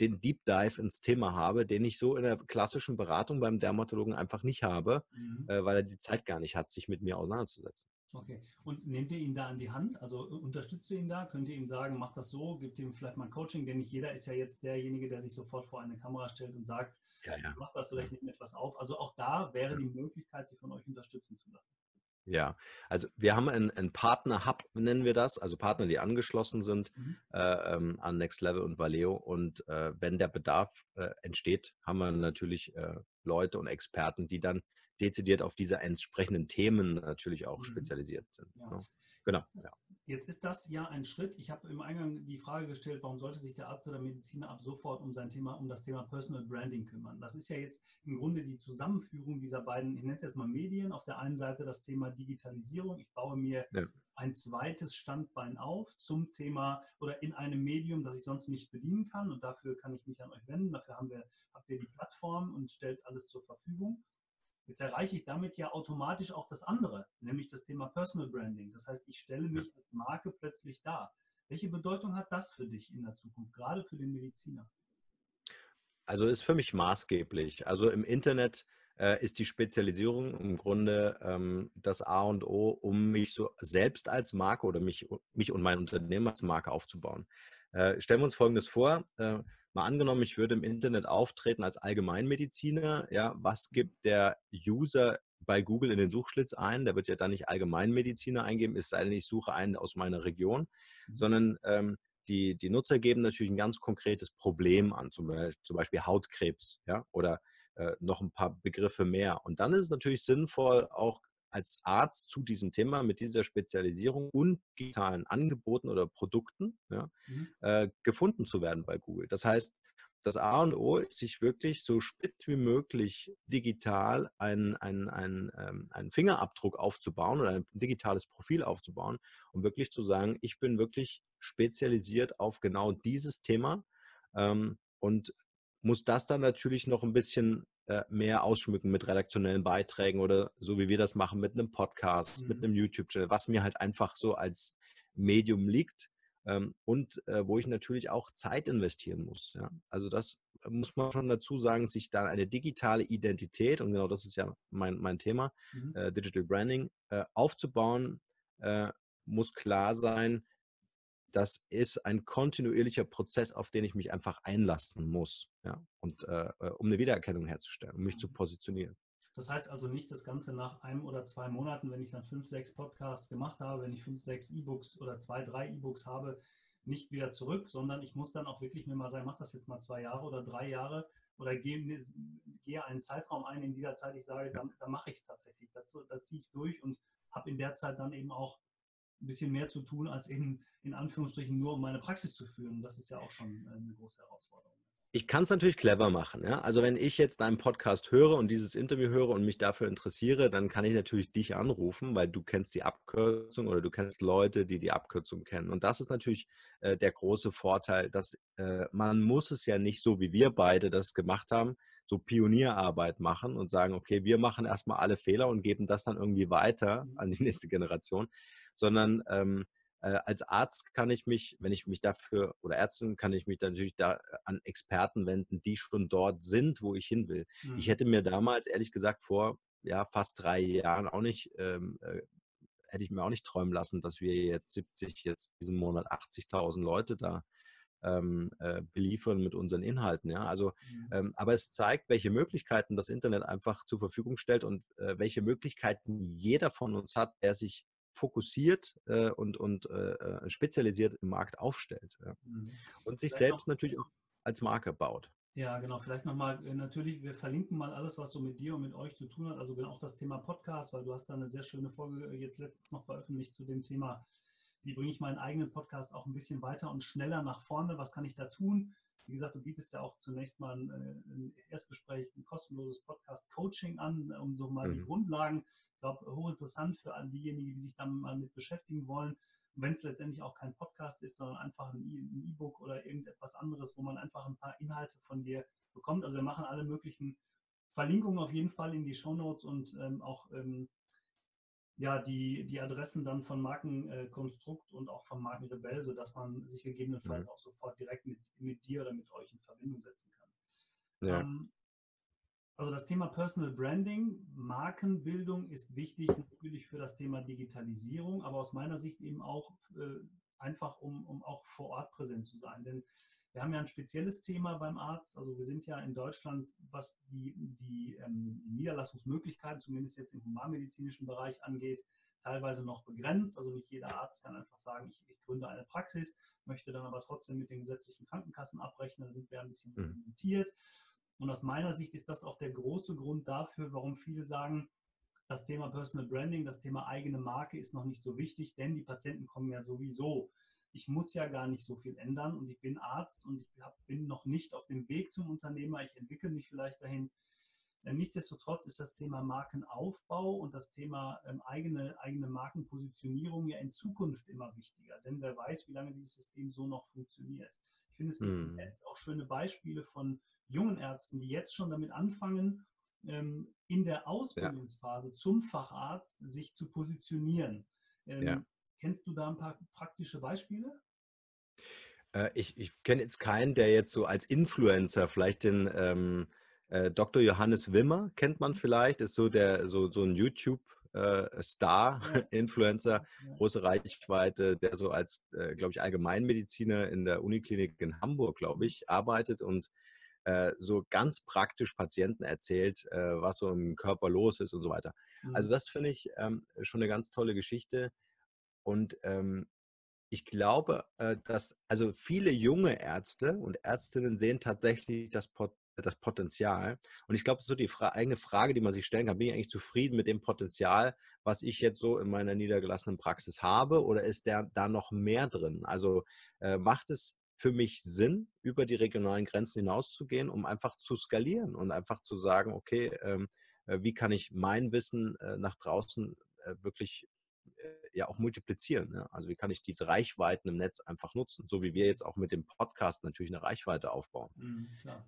den Deep Dive ins Thema habe, den ich so in der klassischen Beratung beim Dermatologen einfach nicht habe, mhm. äh, weil er die Zeit gar nicht hat, sich mit mir auseinanderzusetzen. Okay. Und nehmt ihr ihn da an die Hand? Also äh, unterstützt ihr ihn da? Könnt ihr ihm sagen, mach das so, gibt ihm vielleicht mal ein Coaching? Denn nicht jeder ist ja jetzt derjenige, der sich sofort vor eine Kamera stellt und sagt, ja, ja. mach das oder ich nehme etwas auf. Also auch da wäre die Möglichkeit, sich von euch unterstützen zu lassen. Ja, also wir haben einen, einen Partner-Hub, nennen wir das, also Partner, die angeschlossen sind mhm. äh, ähm, an Next Level und Valeo. Und äh, wenn der Bedarf äh, entsteht, haben wir natürlich äh, Leute und Experten, die dann dezidiert auf diese entsprechenden Themen natürlich auch mhm. spezialisiert sind. Ja. Ne? Genau. Ja. Jetzt ist das ja ein Schritt. Ich habe im Eingang die Frage gestellt, warum sollte sich der Arzt oder Mediziner ab sofort um sein Thema, um das Thema Personal Branding kümmern? Das ist ja jetzt im Grunde die Zusammenführung dieser beiden, ich nenne es jetzt mal Medien. Auf der einen Seite das Thema Digitalisierung. Ich baue mir ja. ein zweites Standbein auf zum Thema oder in einem Medium, das ich sonst nicht bedienen kann. Und dafür kann ich mich an euch wenden. Dafür haben wir, habt ihr die Plattform und stellt alles zur Verfügung. Jetzt erreiche ich damit ja automatisch auch das andere, nämlich das Thema Personal Branding. Das heißt, ich stelle mich als Marke plötzlich dar. Welche Bedeutung hat das für dich in der Zukunft, gerade für den Mediziner? Also ist für mich maßgeblich. Also im Internet äh, ist die Spezialisierung im Grunde ähm, das A und O, um mich so selbst als Marke oder mich, mich und mein Unternehmen als Marke aufzubauen. Äh, stellen wir uns Folgendes vor. Äh, Mal angenommen, ich würde im Internet auftreten als Allgemeinmediziner. Ja, was gibt der User bei Google in den Suchschlitz ein? Der wird ja dann nicht Allgemeinmediziner eingeben, es sei denn, ich suche einen aus meiner Region, mhm. sondern ähm, die, die Nutzer geben natürlich ein ganz konkretes Problem an, zum Beispiel, zum Beispiel Hautkrebs ja, oder äh, noch ein paar Begriffe mehr. Und dann ist es natürlich sinnvoll, auch als Arzt zu diesem Thema mit dieser Spezialisierung und digitalen Angeboten oder Produkten ja, mhm. äh, gefunden zu werden bei Google. Das heißt, das A und O ist, sich wirklich so spitz wie möglich digital einen, einen, einen, ähm, einen Fingerabdruck aufzubauen oder ein digitales Profil aufzubauen, um wirklich zu sagen, ich bin wirklich spezialisiert auf genau dieses Thema ähm, und muss das dann natürlich noch ein bisschen mehr ausschmücken mit redaktionellen Beiträgen oder so wie wir das machen mit einem Podcast, mhm. mit einem YouTube-Channel, was mir halt einfach so als Medium liegt ähm, und äh, wo ich natürlich auch Zeit investieren muss. Ja? Also das muss man schon dazu sagen, sich dann eine digitale Identität, und genau das ist ja mein, mein Thema, mhm. äh, Digital Branding, äh, aufzubauen, äh, muss klar sein, das ist ein kontinuierlicher Prozess, auf den ich mich einfach einlassen muss, ja, und äh, äh, um eine Wiedererkennung herzustellen, um mich zu mhm. positionieren. Das heißt also nicht das Ganze nach einem oder zwei Monaten, wenn ich dann fünf, sechs Podcasts gemacht habe, wenn ich fünf, sechs E-Books oder zwei, drei E-Books habe, nicht wieder zurück, sondern ich muss dann auch wirklich mir mal sagen, mach das jetzt mal zwei Jahre oder drei Jahre oder gehe, gehe einen Zeitraum ein, in dieser Zeit ich sage, da, da mache ich es tatsächlich, da, da ziehe ich es durch und habe in der Zeit dann eben auch ein bisschen mehr zu tun, als eben in Anführungsstrichen nur um meine Praxis zu führen. Das ist ja auch schon äh, eine große Herausforderung. ich kann es natürlich clever machen. Ja? Also wenn ich jetzt deinen Podcast höre und dieses Interview höre und mich dafür interessiere, dann kann ich natürlich dich anrufen, weil du kennst die Abkürzung oder du kennst Leute, die die Abkürzung kennen. Und das ist natürlich äh, der große Vorteil, dass äh, man muss es ja nicht so, wie wir beide das gemacht haben, so Pionierarbeit machen und sagen, okay, wir machen erstmal alle Fehler und geben das dann irgendwie weiter an die nächste Generation, sondern ähm, äh, als Arzt kann ich mich, wenn ich mich dafür oder Ärztin kann ich mich natürlich da äh, an Experten wenden, die schon dort sind, wo ich hin will. Mhm. Ich hätte mir damals ehrlich gesagt vor ja fast drei Jahren auch nicht ähm, äh, hätte ich mir auch nicht träumen lassen, dass wir jetzt 70, jetzt diesen Monat 80.000 Leute da ähm, äh, beliefern mit unseren Inhalten. Ja? Also, ähm, aber es zeigt, welche Möglichkeiten das Internet einfach zur Verfügung stellt und äh, welche Möglichkeiten jeder von uns hat, der sich fokussiert äh, und, und äh, äh, spezialisiert im Markt aufstellt. Ja. Mhm. Und sich Vielleicht selbst natürlich auch als Marke baut. Ja, genau. Vielleicht nochmal, äh, natürlich, wir verlinken mal alles, was so mit dir und mit euch zu tun hat. Also genau auch das Thema Podcast, weil du hast da eine sehr schöne Folge äh, jetzt letztens noch veröffentlicht zu dem Thema, wie bringe ich meinen eigenen Podcast auch ein bisschen weiter und schneller nach vorne? Was kann ich da tun? Wie gesagt, du bietest ja auch zunächst mal ein, ein Erstgespräch, ein kostenloses Podcast-Coaching an, um so mal mhm. die Grundlagen ich glaube, hochinteressant für all diejenigen, die sich dann mal mit beschäftigen wollen. Und wenn es letztendlich auch kein Podcast ist, sondern einfach ein E-Book oder irgendetwas anderes, wo man einfach ein paar Inhalte von dir bekommt. Also wir machen alle möglichen Verlinkungen auf jeden Fall in die Show Notes und ähm, auch ähm, ja, die, die Adressen dann von Markenkonstrukt und auch von Markenrebell, sodass man sich gegebenenfalls ja. auch sofort direkt mit, mit dir oder mit euch in Verbindung setzen kann. Ja. Ähm, also das Thema Personal Branding, Markenbildung ist wichtig natürlich für das Thema Digitalisierung, aber aus meiner Sicht eben auch äh, einfach, um, um auch vor Ort präsent zu sein. Denn wir haben ja ein spezielles Thema beim Arzt. Also wir sind ja in Deutschland, was die, die ähm, Niederlassungsmöglichkeiten, zumindest jetzt im humanmedizinischen Bereich angeht, teilweise noch begrenzt. Also nicht jeder Arzt kann einfach sagen, ich, ich gründe eine Praxis, möchte dann aber trotzdem mit den gesetzlichen Krankenkassen abrechnen. Da sind wir ein bisschen mhm. limitiert. Und aus meiner Sicht ist das auch der große Grund dafür, warum viele sagen, das Thema Personal Branding, das Thema eigene Marke ist noch nicht so wichtig, denn die Patienten kommen ja sowieso. Ich muss ja gar nicht so viel ändern und ich bin Arzt und ich bin noch nicht auf dem Weg zum Unternehmer. Ich entwickle mich vielleicht dahin. Äh, nichtsdestotrotz ist das Thema Markenaufbau und das Thema ähm, eigene, eigene Markenpositionierung ja in Zukunft immer wichtiger, denn wer weiß, wie lange dieses System so noch funktioniert. Ich finde, es gibt hm. jetzt auch schöne Beispiele von jungen Ärzten, die jetzt schon damit anfangen, ähm, in der Ausbildungsphase ja. zum Facharzt sich zu positionieren. Ähm, ja. Kennst du da ein paar praktische Beispiele? Äh, ich, ich kenne jetzt keinen, der jetzt so als Influencer, vielleicht den ähm, äh, Dr. Johannes Wimmer kennt man vielleicht, ist so der so, so ein YouTube äh, Star, ja. Influencer, ja. große Reichweite, der so als, äh, glaube ich, Allgemeinmediziner in der Uniklinik in Hamburg, glaube ich, arbeitet und äh, so ganz praktisch Patienten erzählt, äh, was so im Körper los ist und so weiter. Also mhm. Also das finde ich ähm, schon eine ganz tolle Geschichte. Und ähm, ich glaube, äh, dass also viele junge Ärzte und Ärztinnen sehen tatsächlich das, Pot das Potenzial. Und ich glaube, so die Fra eigene Frage, die man sich stellen kann. Bin ich eigentlich zufrieden mit dem Potenzial, was ich jetzt so in meiner niedergelassenen Praxis habe? Oder ist der, da noch mehr drin? Also äh, macht es für mich Sinn, über die regionalen Grenzen hinauszugehen, um einfach zu skalieren und einfach zu sagen, okay, ähm, äh, wie kann ich mein Wissen äh, nach draußen äh, wirklich ja auch multiplizieren. Ja? Also wie kann ich diese Reichweiten im Netz einfach nutzen, so wie wir jetzt auch mit dem Podcast natürlich eine Reichweite aufbauen. Mhm, ja.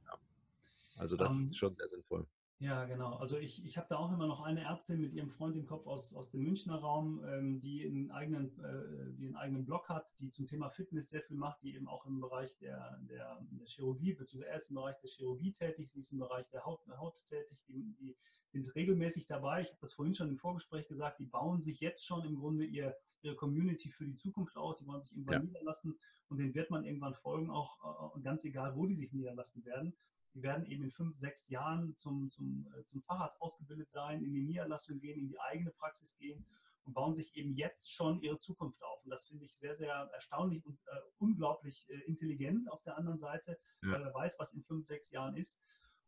Also das um, ist ähm, schon sehr sinnvoll. Ja, genau. Also ich, ich habe da auch immer noch eine Ärztin mit ihrem Freund im Kopf aus, aus dem Münchner Raum, ähm, die, einen eigenen, äh, die einen eigenen Blog hat, die zum Thema Fitness sehr viel macht, die eben auch im Bereich der, der, der Chirurgie, beziehungsweise er ist im Bereich der Chirurgie tätig, sie ist im Bereich der Haut, Haut tätig, die, die sind regelmäßig dabei. Ich habe das vorhin schon im Vorgespräch gesagt, die bauen sich jetzt schon im Grunde ihr, ihre Community für die Zukunft auf, die wollen sich irgendwann ja. niederlassen und den wird man irgendwann folgen, auch äh, ganz egal, wo die sich niederlassen werden. Die werden eben in fünf, sechs Jahren zum, zum, äh, zum Facharzt ausgebildet sein, in die Niederlassung gehen, in die eigene Praxis gehen und bauen sich eben jetzt schon ihre Zukunft auf. Und das finde ich sehr, sehr erstaunlich und äh, unglaublich äh, intelligent auf der anderen Seite, ja. weil er weiß, was in fünf, sechs Jahren ist.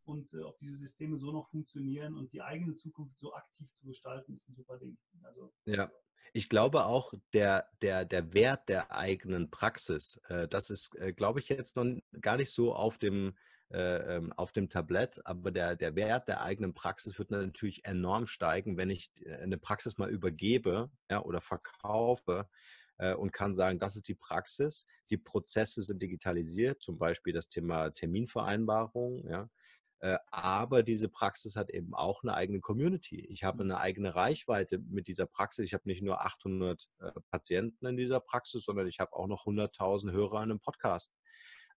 Und äh, ob diese Systeme so noch funktionieren und die eigene Zukunft so aktiv zu gestalten, ist ein super Ding. Also, ja, ich glaube auch, der, der, der Wert der eigenen Praxis, äh, das ist, äh, glaube ich, jetzt noch gar nicht so auf dem äh, ähm, auf dem Tablett, aber der, der Wert der eigenen Praxis wird natürlich enorm steigen, wenn ich äh, eine Praxis mal übergebe ja, oder verkaufe äh, und kann sagen, das ist die Praxis, die Prozesse sind digitalisiert, zum Beispiel das Thema Terminvereinbarung, ja, aber diese Praxis hat eben auch eine eigene Community. Ich habe eine eigene Reichweite mit dieser Praxis. Ich habe nicht nur 800 äh, Patienten in dieser Praxis, sondern ich habe auch noch 100.000 Hörer in einem Podcast.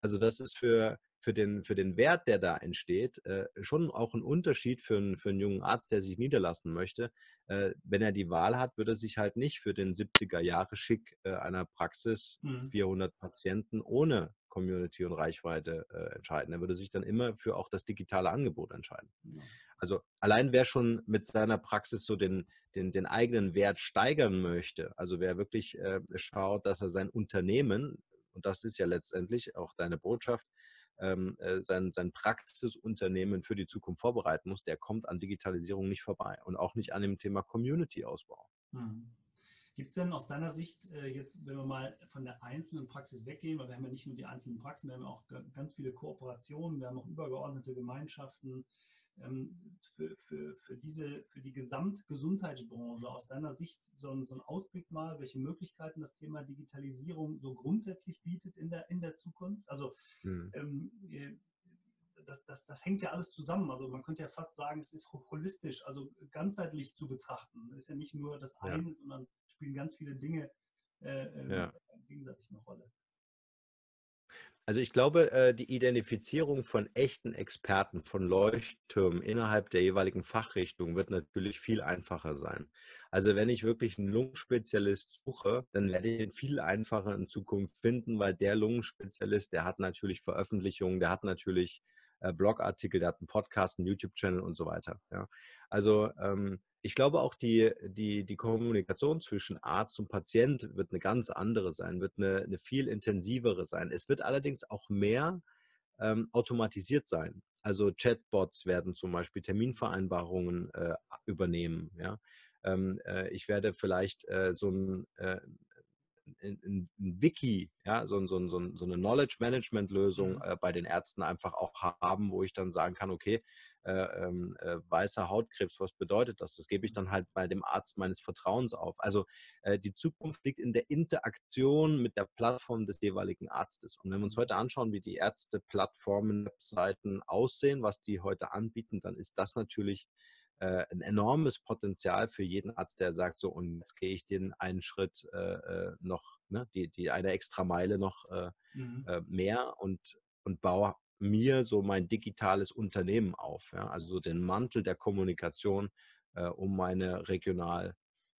Also das ist für, für, den, für den Wert, der da entsteht, äh, schon auch ein Unterschied für einen, für einen jungen Arzt, der sich niederlassen möchte. wenn er die Wahl hat, würde er sich halt nicht für den 70er Jahre Schick einer Praxis, mhm. 400 Patienten ohne Community und Reichweite äh, entscheiden. Er würde sich dann immer für auch das digitale Angebot entscheiden. Ja. Also allein wer schon mit seiner Praxis so den, den, den eigenen Wert steigern möchte, also wer wirklich äh, schaut, dass er sein Unternehmen, und das ist ja letztendlich auch deine Botschaft, ähm, äh, sein, sein Praxisunternehmen für die Zukunft vorbereiten muss, der kommt an Digitalisierung nicht vorbei und auch nicht an dem Thema Community-Ausbau. Mhm. Gibt es denn aus deiner Sicht äh, jetzt, wenn wir mal von der einzelnen Praxis weggehen, weil wir haben ja nicht nur die einzelnen Praxen, wir haben auch ganz viele Kooperationen, wir haben auch übergeordnete Gemeinschaften, ähm, für, für, für, diese, für die Gesamtgesundheitsbranche aus deiner Sicht so ein, so ein Ausblick mal, welche Möglichkeiten das Thema Digitalisierung so grundsätzlich bietet in der, in der Zukunft? Also hm. ähm, das, das, das hängt ja alles zusammen. Also man könnte ja fast sagen, es ist holistisch, also ganzheitlich zu betrachten. Es ist ja nicht nur das eine, ja. sondern spielen ganz viele Dinge äh, ähm, ja. gegenseitig eine Rolle. Also ich glaube, äh, die Identifizierung von echten Experten, von Leuchttürmen innerhalb der jeweiligen Fachrichtung wird natürlich viel einfacher sein. Also wenn ich wirklich einen Lungenspezialist suche, dann werde ich ihn viel einfacher in Zukunft finden, weil der Lungenspezialist, der hat natürlich Veröffentlichungen, der hat natürlich äh, Blogartikel, der hat einen Podcast, einen YouTube-Channel und so weiter. Ja. Also ähm, ich glaube auch die, die, die Kommunikation zwischen Arzt und Patient wird eine ganz andere sein, wird eine, eine viel intensivere sein. Es wird allerdings auch mehr ähm, automatisiert sein. Also Chatbots werden zum Beispiel Terminvereinbarungen äh, übernehmen. Ja? Ähm, äh, ich werde vielleicht äh, so ein, äh, ein, ein, Wiki, ja, so, so, so, so eine Knowledge-Management-Lösung mhm. äh, bei den Ärzten einfach auch haben, wo ich dann sagen kann, okay, äh, ähm, äh, weißer Hautkrebs, was bedeutet das? Das gebe ich dann halt bei dem Arzt meines Vertrauens auf. Also äh, die Zukunft liegt in der Interaktion mit der Plattform des jeweiligen Arztes. Und wenn wir uns mhm. heute anschauen, wie die Ärzte-Plattformen, Webseiten aussehen, was die heute anbieten, dann ist das natürlich äh, ein enormes Potenzial für jeden Arzt, der sagt, so, und jetzt gehe ich den einen Schritt äh, äh noch, ne, die, die eine extra Meile noch äh, mhm. Äh, mehr und, und baue mir so mein digitales Unternehmen auf. Ja? Also so den Mantel der Kommunikation äh, um meine regional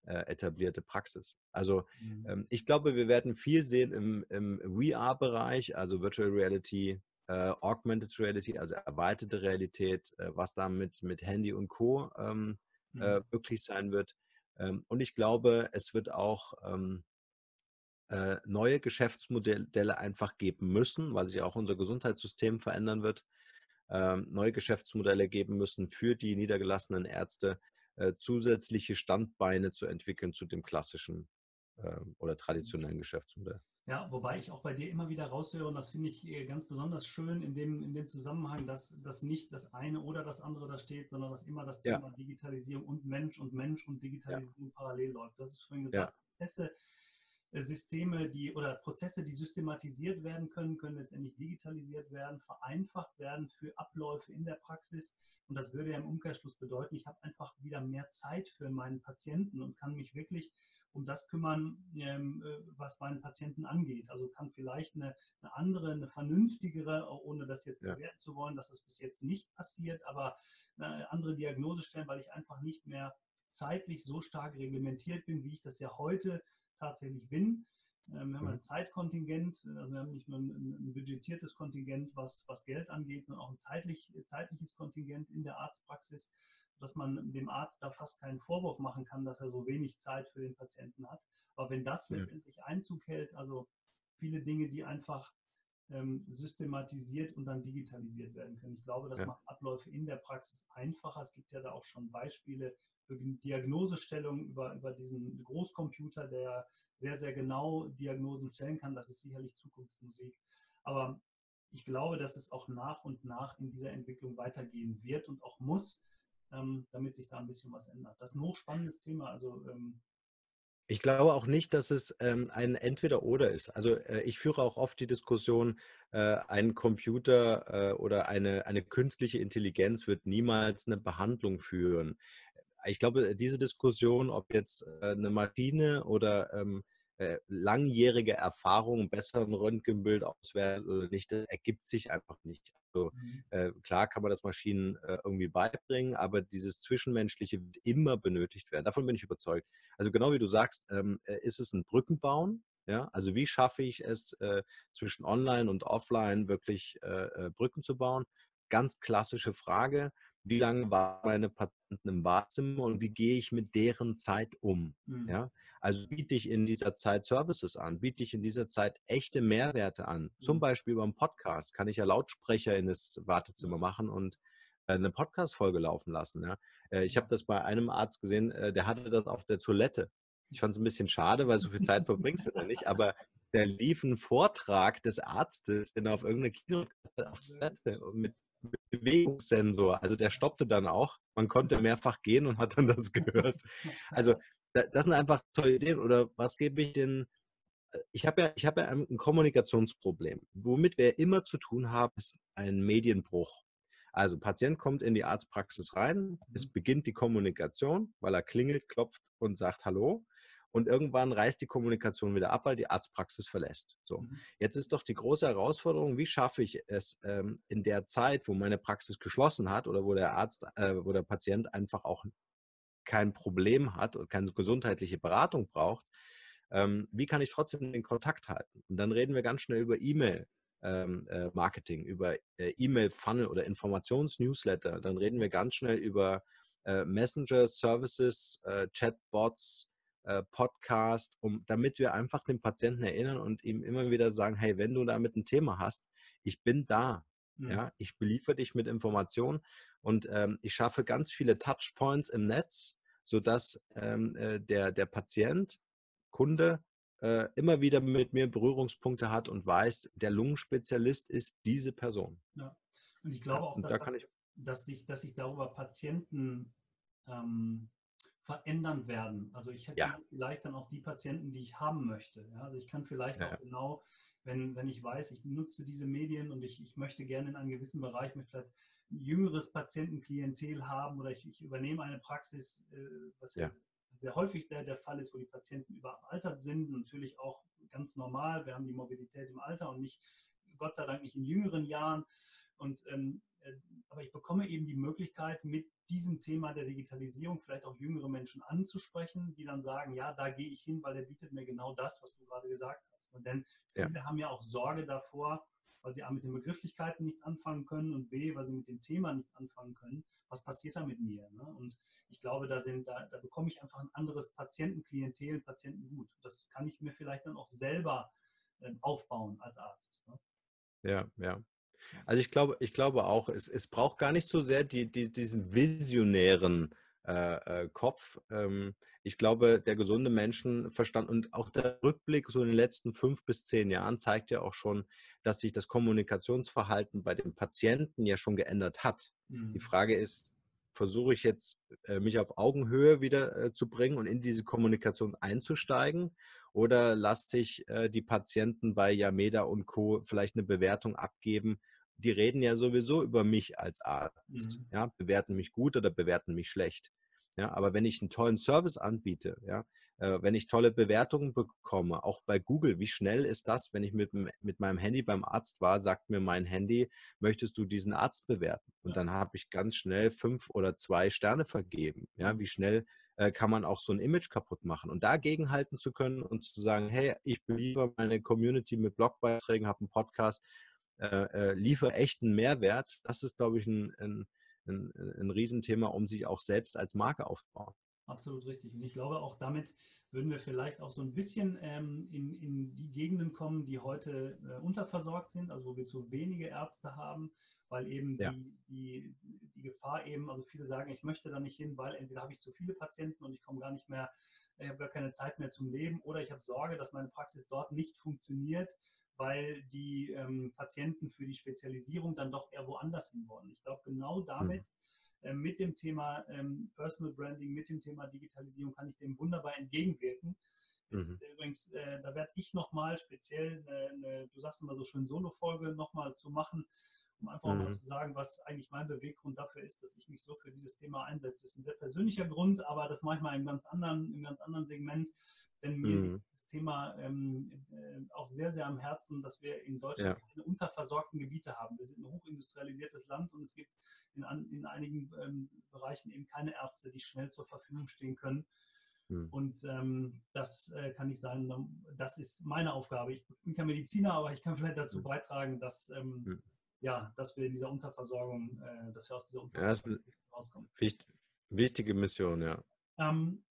etablierte Praxis. Also mhm. ähm, ich glaube, wir werden viel sehen im, im VR-Bereich, also Virtual Reality, äh, Augmented Reality, also erweiterte Realität, äh, was da mit, Handy und Co. Ähm, äh, mhm. möglich sein wird. Ähm, und ich glaube, es wird auch ähm, äh, neue Geschäftsmodelle einfach geben müssen, weil sich auch unser Gesundheitssystem verändern wird. Ähm, neue Geschäftsmodelle geben müssen für die niedergelassenen Ärzte, äh, zusätzliche Standbeine zu entwickeln zu dem klassischen äh, oder mhm. traditionellen Geschäftsmodell. Ja, wobei ich auch bei dir immer wieder raushöre, und das finde ich äh, ganz besonders schön in dem, in dem Zusammenhang, dass, dass nicht das eine oder das andere da steht, sondern dass immer das Thema ja. Digitalisierung und Mensch und Mensch und Digitalisierung ja. parallel läuft. Das ist vorhin gesagt, ja. Prozesse, äh, Systeme, die oder Prozesse, die systematisiert werden können, können letztendlich digitalisiert werden, vereinfacht werden für Abläufe in der Praxis. Und das würde ja im Umkehrschluss bedeuten, ich habe einfach wieder mehr Zeit für meinen Patienten und kann mich wirklich um das kümmern, ähm, äh, was meinen Patienten angeht. Also kann vielleicht eine, eine andere, eine vernünftigere, ohne das jetzt ja. bewerten zu wollen, dass es bis jetzt nicht passiert, aber eine andere Diagnose stellen, weil ich einfach nicht mehr zeitlich so stark reglementiert bin, wie ich das ja heute tatsächlich bin. Ähm, wir haben ein mhm. Zeitkontingent, also wir haben nicht nur ein, ein, budgetiertes Kontingent, was, was Geld angeht, sondern auch ein zeitlich, zeitliches Kontingent in der Arztpraxis dass man dem Arzt da fast keinen Vorwurf machen kann, dass er so wenig Zeit für den Patienten hat. Aber wenn das ja. letztendlich Einzug hält, also viele Dinge, die einfach ähm, systematisiert und dann digitalisiert werden können. Ich glaube, das ja. macht Abläufe in der Praxis einfacher. Es gibt ja da auch schon Beispiele für Diagnosestellung über, über diesen Großcomputer, der sehr, sehr genau Diagnosen stellen kann. Das ist sicherlich Zukunftsmusik. Aber ich glaube, dass es auch nach und nach in dieser Entwicklung weitergehen wird und auch muss, ähm, damit sich da ein bisschen was ändert. Das ist ein hochspannendes Thema. Also ähm, ich glaube auch nicht, dass es ähm, ein Entweder-Oder ist. Also äh, ich führe auch oft die Diskussion, äh, ein Computer äh, oder eine, eine künstliche Intelligenz wird niemals eine Behandlung führen. Ich glaube, diese Diskussion, ob jetzt äh, eine Maschine oder ähm, äh, langjährige Erfahrung besser ein Röntgenbild auswertet oder nicht, das ergibt sich einfach nicht. Also mhm. äh, klar kann man das Maschinen äh, irgendwie beibringen, aber dieses Zwischenmenschliche wird immer benötigt werden. Davon bin ich überzeugt. Also genau wie du sagst, ähm, äh, ist es ein Brückenbauen. Ja, also wie schaffe ich es äh, zwischen Online und Offline wirklich äh, Brücken zu bauen? Ganz klassische Frage. Wie lange waren meine Patienten im Wartezimmer und wie gehe ich mit deren Zeit um? Mhm. Ja, also biete ich in dieser Zeit Services an, biete ich in dieser Zeit echte Mehrwerte an. Zum mhm. Beispiel beim Podcast kann ich ja Lautsprecher in das Wartezimmer machen und äh, eine Podcast-Folge laufen lassen. Ja. Äh, ich habe das bei einem Arzt gesehen, äh, der hatte das auf der Toilette. Ich fand es ein bisschen schade, weil so viel Zeit verbringst du da nicht, aber der lief ein Vortrag des Arztes in auf irgendeine Kino auf Toilette mit Bewegungssensor. Also der stoppte dann auch. Man konnte mehrfach gehen und hat dann das gehört. Also das sind einfach tolle Ideen. Oder was gebe ich denn? Äh, ich habe ja, ich habe ja ein Kommunikationsproblem. Womit wir immer zu tun haben, ist ein Medienbruch. Also Patient kommt in die Arztpraxis rein, es mhm. beginnt die Kommunikation, weil er klingelt, klopft und sagt Hallo. Und irgendwann reißt die Kommunikation wieder ab, weil die Arztpraxis verlässt. So, mhm. jetzt ist doch die große Herausforderung, wie schaffe ich es ähm, in der Zeit, wo meine Praxis geschlossen hat oder wo der Arzt, äh, wo der Patient einfach auch kein Problem hat und keine gesundheitliche Beratung braucht, ähm, wie kann ich trotzdem den Kontakt halten? Und dann reden wir ganz schnell über E-Mail. Ähm, äh, Marketing, über äh, E-Mail-Funnel oder Informations-Newsletter. Dann reden wir ganz schnell über äh, Messenger, Services, äh, Chatbots, äh, Podcast, um, damit wir einfach den Patienten erinnern und ihm immer wieder sagen, hey, wenn du damit ein Thema hast, ich bin da. Mhm. Ja, ich beliefere dich mit Informationen und ähm, ich schaffe ganz viele Touchpoints im Netz, sodass ähm, äh, der, der Patient, Kunde, äh, immer wieder mit mir Berührungspunkte hat und weiß, der Lungenspezialist ist diese Person. Ja. Und ich glaube auch, dass, da das, ich, dass, sich, dass sich darüber Patienten ähm, verändern werden. Also ich hätte ja. vielleicht dann auch die Patienten, die ich haben möchte. Ja? Also ich kann vielleicht ja. auch genau, wenn, wenn ich weiß, ich nutze diese Medien und ich, ich möchte gerne in einem gewissen Bereich mit vielleicht jüngeres Patientenklientel haben oder ich, ich übernehme eine Praxis, äh, was ja. sehr häufig der, der Fall ist, wo die Patienten überaltert sind, natürlich auch ganz normal. Wir haben die Mobilität im Alter und nicht, Gott sei Dank nicht in jüngeren Jahren. Und ähm, äh, aber ich bekomme eben die Möglichkeit, mit diesem Thema der Digitalisierung vielleicht auch jüngere Menschen anzusprechen, die dann sagen, ja, da gehe ich hin, weil der bietet mir genau das, was du gerade gesagt hast. Und denn viele ja. haben ja auch Sorge davor, weil sie A mit den Begrifflichkeiten nichts anfangen können und B, weil sie mit dem Thema nichts anfangen können. Was passiert da mit mir? Ne? Und ich glaube, da, sind, da, da bekomme ich einfach ein anderes Patientenklientel, Patientengut. Das kann ich mir vielleicht dann auch selber äh, aufbauen als Arzt. Ne? Ja, ja. Also ich glaube, ich glaube auch, es, es braucht gar nicht so sehr die, die, diesen visionären äh, äh, Kopf. Ähm, ich glaube, der gesunde Menschenverstand und auch der Rückblick so in den letzten fünf bis zehn Jahren zeigt ja auch schon, dass sich das Kommunikationsverhalten bei den Patienten ja schon geändert hat. Mhm. Die Frage ist, versuche ich jetzt, äh, mich auf Augenhöhe wieder zu bringen und in diese Kommunikation einzusteigen? Oder lasse ich die Patienten bei Yameda und Co. vielleicht eine Bewertung abgeben? Die reden ja sowieso über mich als Arzt. Mhm. Ja, bewerten mich gut oder bewerten mich schlecht. Ja, aber wenn ich einen tollen Service anbiete, ja, äh, wenn ich tolle Bewertungen bekomme, auch bei Google, wie schnell ist das, wenn ich mit, mit meinem Handy beim Arzt war, sagt mir mein Handy, möchtest du diesen Arzt bewerten? Und dann habe ich ganz schnell fünf oder zwei Sterne vergeben. Ja, wie schnell äh, kann man auch so ein Image kaputt machen? Und dagegen halten zu können und zu sagen, hey, ich beliefere meine Community mit Blogbeiträgen, habe einen Podcast, äh, äh, liefere echten Mehrwert, das ist, glaube ich, ein, ein, ein, ein Riesenthema, um sich auch selbst als Marke aufzubauen. Absolut richtig. Und ich glaube, auch damit würden wir vielleicht auch so ein bisschen ähm, in, in die Gegenden kommen, die heute äh, unterversorgt sind, also wo wir zu wenige Ärzte haben, weil eben ja. die, die, die Gefahr eben, also viele sagen, ich möchte da nicht hin, weil entweder habe ich zu viele Patienten und ich komme gar nicht mehr, ich habe gar keine Zeit mehr zum Leben oder ich habe Sorge, dass meine Praxis dort nicht funktioniert, weil die ähm, Patienten für die Spezialisierung dann doch eher woanders hin wollen. Ich glaube, genau damit, mhm. äh, mit dem Thema ähm, Personal Branding, mit dem Thema Digitalisierung kann ich dem wunderbar entgegenwirken. Ist, mhm. Übrigens, äh, da werde ich nochmal speziell, eine, eine, du sagst immer so schön, Solo-Folge nochmal zu machen, um einfach mhm. mal zu sagen, was eigentlich mein Beweggrund dafür ist, dass ich mich so für dieses Thema einsetze. Das ist ein sehr persönlicher Grund, aber das manchmal in ganz anderen, im ganz anderen Segment, denn mir mhm. liegt das Thema ähm, äh, auch sehr, sehr am Herzen, dass wir in Deutschland ja. keine unterversorgten Gebiete haben. Wir sind ein hochindustrialisiertes Land und es gibt in, an, in einigen ähm, Bereichen eben keine Ärzte, die schnell zur Verfügung stehen können. Mhm. Und ähm, das äh, kann nicht sein, das ist meine Aufgabe. Ich bin kein Mediziner, aber ich kann vielleicht dazu hm. beitragen, dass mhm ja, dass wir in dieser Unterversorgung, äh, dass wir aus dieser Unterversorgung ja, rauskommen. Wichtig, wichtige Mission, ja. Ähm,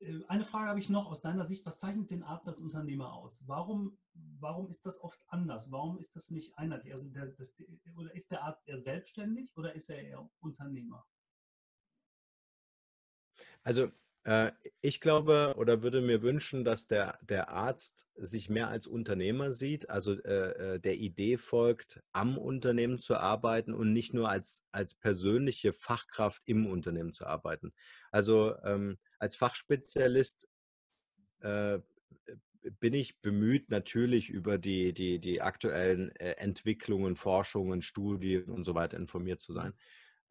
äh, eine Frage habe ich noch aus deiner Sicht. Was zeichnet den Arzt als Unternehmer aus? Warum, warum ist das oft anders? Warum ist das nicht einheitlich? Also der, das, oder ist der Arzt eher selbstständig oder ist er eher Unternehmer? Also ich glaube oder würde mir wünschen, dass der, der Arzt sich mehr als Unternehmer sieht, also äh, äh, der Idee folgt, am Unternehmen zu arbeiten und nicht nur als, als persönliche Fachkraft im Unternehmen zu arbeiten. Also ähm, als Fachspezialist äh, bin ich bemüht, natürlich über die, die, die aktuellen äh, Entwicklungen, Forschungen, Studien und so weiter informiert zu sein.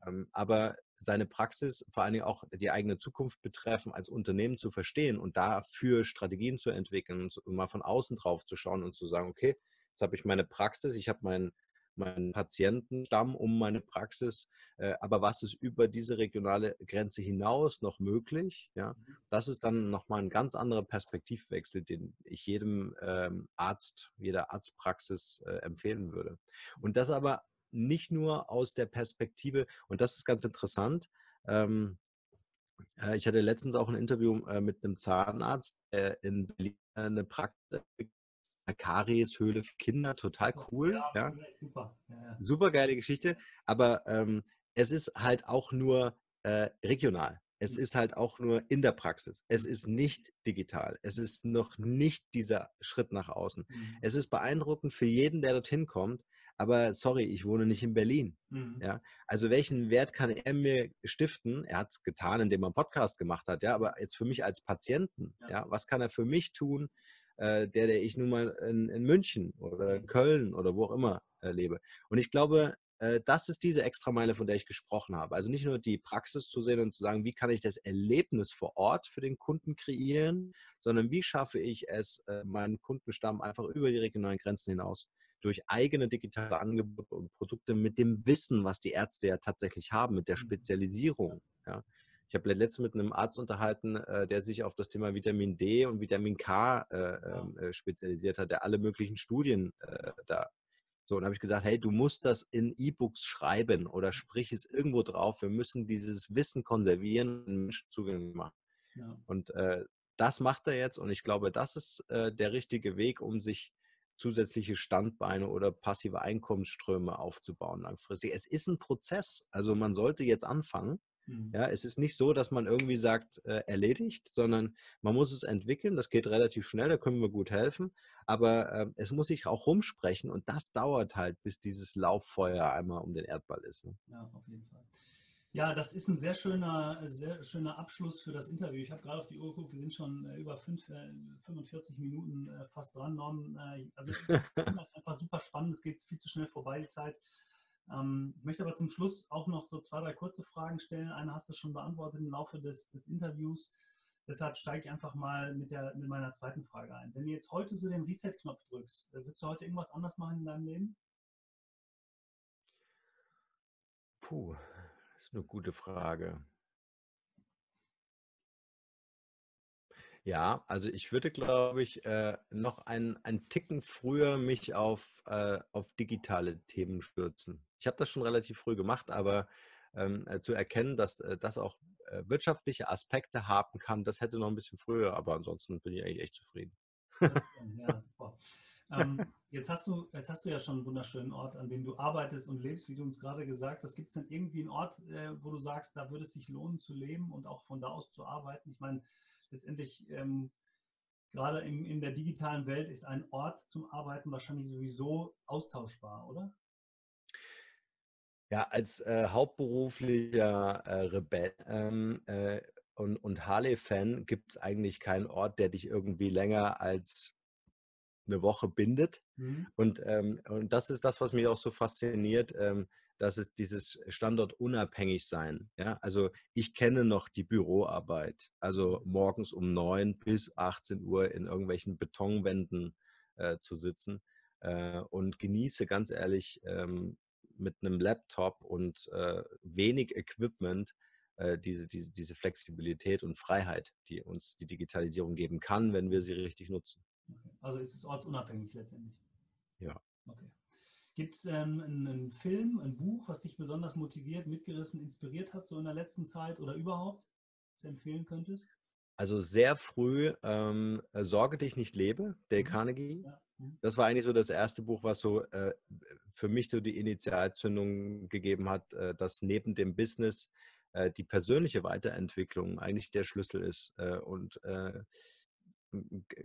Ähm, aber seine Praxis, vor allen Dingen auch die eigene Zukunft betreffen, als Unternehmen zu verstehen und dafür Strategien zu entwickeln und mal von außen drauf zu schauen und zu sagen, okay, jetzt habe ich meine Praxis, ich habe meinen meinen Patientenstamm um meine Praxis. Äh, aber was ist über diese regionale Grenze hinaus noch möglich? Ja, mhm. das ist dann nochmal ein ganz anderer Perspektivwechsel, den ich jedem ähm, Arzt, jeder Arztpraxis äh, empfehlen würde. Und das aber nicht nur aus der Perspektive, und das ist ganz interessant, ähm, äh, ich hatte letztens auch ein Interview äh, mit einem Zahnarzt äh, in Berlin, eine Praxis, eine Karieshöhle für Kinder, total cool. Ja, ja. super. Ja, ja. Super geile Geschichte, aber ähm, es ist halt auch nur äh, regional. Es mhm. ist halt auch nur in der Praxis. Es mhm. ist nicht digital. Es ist noch nicht dieser Schritt nach außen. Mhm. Es ist beeindruckend für jeden, der dorthin kommt, aber sorry, ich wohne nicht in Berlin. Mhm. Ja, also welchen Wert kann er mir stiften? Er hat es getan, indem er einen Podcast gemacht hat, ja, aber jetzt für mich als Patienten, ja, ja was kann er für mich tun, äh, der, der ich nun mal in, in München oder mhm. Köln oder wo auch immer äh, lebe? Und ich glaube, äh, das ist diese Extrameile, von der ich gesprochen habe. Also nicht nur die Praxis zu sehen und zu sagen, wie kann ich das Erlebnis vor Ort für den Kunden kreieren, sondern wie schaffe ich es, äh, meinen Kundenstamm einfach über die regionalen Grenzen hinaus durch eigene digitale Angebote und Produkte mit dem Wissen, was die Ärzte ja tatsächlich haben, mit der mhm. Spezialisierung. Ja. Ich habe letztens mit einem Arzt unterhalten, äh, der sich auf das Thema Vitamin D und Vitamin K äh, ähm, äh, spezialisiert hat, der alle möglichen Studien äh, da. So, und habe ich gesagt, hey, du musst das in E-Books schreiben oder sprich es irgendwo drauf. Wir müssen dieses Wissen konservieren und Menschen zugänglich machen. Ja. Und äh, das macht er jetzt und ich glaube, das ist äh, der richtige Weg, um sich zusätzliche Standbeine oder passive Einkommensströme aufzubauen langfristig. Es ist ein Prozess. Also man sollte jetzt anfangen. Mhm. Ja, es ist nicht so, dass man irgendwie sagt, äh, erledigt, sondern man muss es entwickeln. Das geht relativ schnell, da können wir gut helfen. Aber äh, es muss sich auch rumsprechen und das dauert halt, bis dieses Lauffeuer einmal um den Erdball ist. Ne? Ja, auf jeden Fall. Ja, das ist ein sehr schöner, sehr schöner Abschluss für das Interview. Ich habe gerade auf die Uhr geguckt, wir sind schon äh, über fünf, 45 äh, Minuten äh, fast dran. Norm. Also ich finde das einfach super spannend. Es geht viel zu schnell vorbei, die Zeit. Ähm, ich möchte aber zum Schluss auch noch so zwei, drei kurze Fragen stellen. Eine hast du schon beantwortet im Laufe des, des Interviews. Deshalb steige ich einfach mal mit, der, mit meiner zweiten Frage ein. Wenn du jetzt heute so den Reset-Knopf drückst, würdest du heute irgendwas anders machen in deinem Leben? Puh, das ist eine gute Frage. Ja, also ich würde, glaube ich, äh, noch ein, ein Ticken früher mich auf, äh, auf digitale Themen stürzen. Ich habe das schon relativ früh gemacht, aber ähm, äh, zu erkennen, dass das auch äh, wirtschaftliche Aspekte haben kann, das hätte noch ein bisschen früher, aber ansonsten bin ich eigentlich echt zufrieden. Ja, super. Ähm, jetzt, hast du, jetzt hast du ja schon einen wunderschönen Ort, an dem du arbeitest und lebst, wie du uns gerade gesagt hast. Gibt es denn irgendwie einen Ort, äh, wo du sagst, da würde es sich lohnen zu leben und auch von da aus zu arbeiten? Ich meine, letztendlich ähm, gerade in, in der digitalen Welt ist ein Ort zum Arbeiten wahrscheinlich sowieso austauschbar, oder? Ja, als äh, hauptberuflicher äh, Rebell ähm, äh, und, und Harley-Fan gibt es eigentlich keinen Ort, der dich irgendwie länger als eine Woche bindet. Mhm. Und, ähm, und das ist das, was mich auch so fasziniert, ähm, dass es dieses Standort unabhängig sein. Ja? Also ich kenne noch die Büroarbeit, also morgens um neun bis 18 Uhr in irgendwelchen Betonwänden äh, zu sitzen äh, und genieße ganz ehrlich ähm, mit einem Laptop und äh, wenig Equipment äh, diese, diese, diese Flexibilität und Freiheit, die uns die Digitalisierung geben kann, wenn wir sie richtig nutzen. Okay. Also ist es ortsunabhängig letztendlich? Ja. Okay. Gibt es ähm, einen Film, ein Buch, was dich besonders motiviert, mitgerissen, inspiriert hat, so in der letzten Zeit oder überhaupt, was du empfehlen könntest? Also sehr früh ähm, Sorge dich nicht lebe, Dale mhm. Carnegie. Ja. Mhm. Das war eigentlich so das erste Buch, was so äh, für mich so die Initialzündung gegeben hat, äh, dass neben dem Business äh, die persönliche Weiterentwicklung eigentlich der Schlüssel ist. Äh, und äh,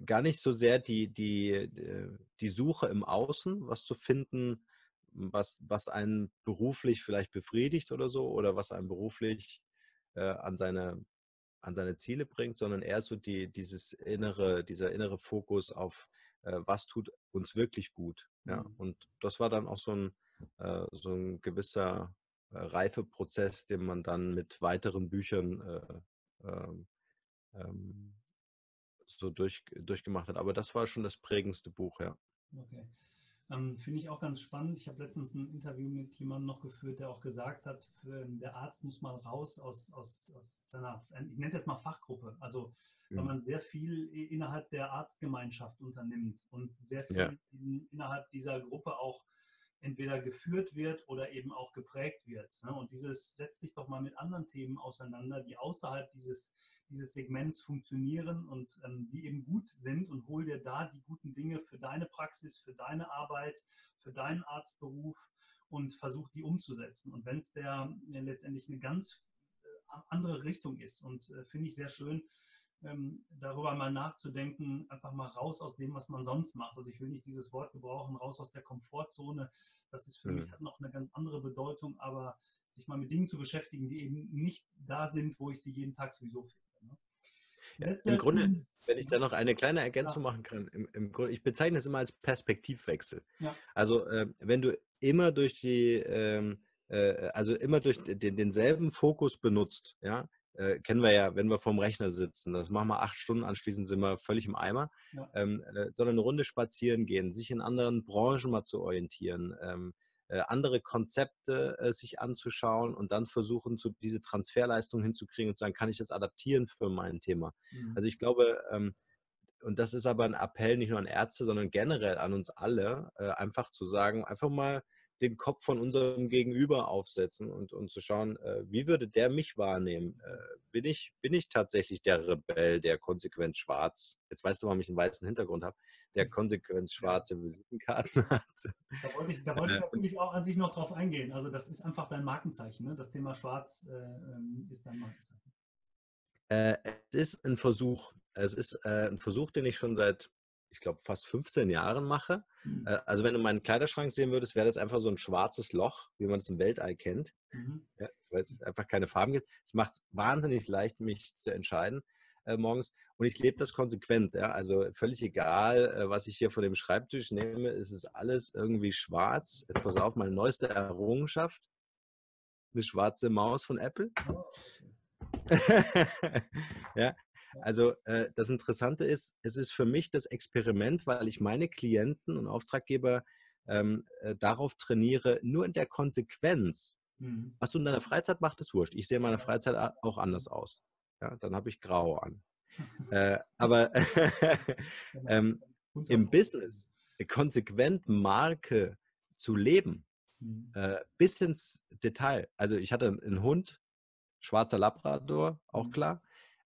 gar nicht so sehr die, die, äh, die Suche im Außen, was zu finden, was, was einen beruflich vielleicht befriedigt oder so, oder was einen beruflich äh, an, seine, an seine Ziele bringt, sondern eher so die, dieses innere, dieser innere Fokus auf, äh, was tut uns wirklich gut. Ja? Mhm. Und das war dann auch so ein, äh, so ein gewisser äh, Reifeprozess, den man dann mit weiteren Büchern äh, ähm, ähm so durch, durchgemacht hat. Aber das war schon das prägendste Buch, ja. Okay. Ähm, Finde ich auch ganz spannend. Ich habe letztens ein Interview mit jemandem noch geführt, der auch gesagt hat, für, der Arzt muss mal raus aus, aus, aus seiner, ich nenne jetzt mal Fachgruppe. Also, mhm. wenn man sehr viel innerhalb der Arztgemeinschaft unternimmt und sehr viel ja. in, innerhalb dieser Gruppe auch entweder geführt wird oder eben auch geprägt wird. Ne? Und dieses setzt sich doch mal mit anderen Themen auseinander, die außerhalb dieses dieses Segments funktionieren und ähm, die eben gut sind und hol dir da die guten Dinge für deine Praxis, für deine Arbeit, für deinen Arztberuf und versuch die umzusetzen. Und wenn es der äh, letztendlich eine ganz äh, andere Richtung ist und äh, finde ich sehr schön, ähm, darüber mal nachzudenken, einfach mal raus aus dem, was man sonst macht. Also ich will nicht dieses Wort gebrauchen, raus aus der Komfortzone. Das ist für mhm. mich hat noch eine ganz andere Bedeutung, aber sich mal mit Dingen zu beschäftigen, die eben nicht da sind, wo ich sie jeden Tag sowieso finde. Ja, Im Grunde, wenn ich da noch eine kleine Ergänzung ja. machen kann, im, im Grunde, ich bezeichne es immer als Perspektivwechsel. Ja. Also äh, wenn du immer durch die, ähm, äh, also immer durch den, denselben Fokus benutzt, ja, äh, kennen wir ja, wenn wir vorm Rechner sitzen, das machen wir acht Stunden, anschließend sind wir völlig im Eimer, ähm, äh, sondern eine Runde spazieren gehen, sich in anderen Branchen mal zu orientieren, ähm, äh, andere Konzepte äh, sich anzuschauen und dann versuchen, zu, diese Transferleistung hinzukriegen und zu sagen, kann ich das adaptieren für mein Thema? Mhm. Also ich glaube, ähm, und das ist aber ein Appell nicht nur an Ärzte, sondern generell an uns alle, äh, einfach zu sagen, einfach mal den Kopf von unserem Gegenüber aufsetzen und, und zu schauen, äh, wie würde der mich wahrnehmen? Äh, bin, ich, bin ich tatsächlich der Rebell, der konsequent schwarz, jetzt weißt du, warum ich einen weißen Hintergrund habe, der konsequent schwarze Visitenkarten hat? Da wollte ich, da wollte ich äh, natürlich auch an sich noch drauf eingehen. Also das ist einfach dein Markenzeichen. Ne? Das Thema schwarz äh, ähm, ist dein Markenzeichen. Äh, es ist ein Versuch. Es ist äh, ein Versuch, den ich schon seit ich glaube, fast 15 Jahren mache. Mhm. Äh, also wenn du meinen Kleiderschrank sehen würdest, wäre das einfach so ein schwarzes Loch, wie man es im Weltall kennt, mhm. ja, weil es einfach keine Farben gibt. Es macht es wahnsinnig leicht, mich zu entscheiden äh, morgens. Und ich lebe das konsequent. Ja? Also völlig egal, äh, was ich hier von dem Schreibtisch nehme, es ist alles irgendwie schwarz. Jetzt pass auf, meine neueste Errungenschaft. Eine schwarze Maus von Apple. Oh, ja, also äh, das Interessante ist, es ist für mich das Experiment, weil ich meine Klienten und Auftraggeber ähm, äh, darauf trainiere, nur in der Konsequenz. Mhm. Was du in deiner Freizeit machst, ist wurscht. Ich sehe meine Freizeit auch anders aus. Ja, dann habe ich grau an. äh, aber ähm, im Business konsequent Marke zu leben, mhm. äh, bis ins Detail. Also ich hatte einen Hund, schwarzer Labrador, auch mhm. klar.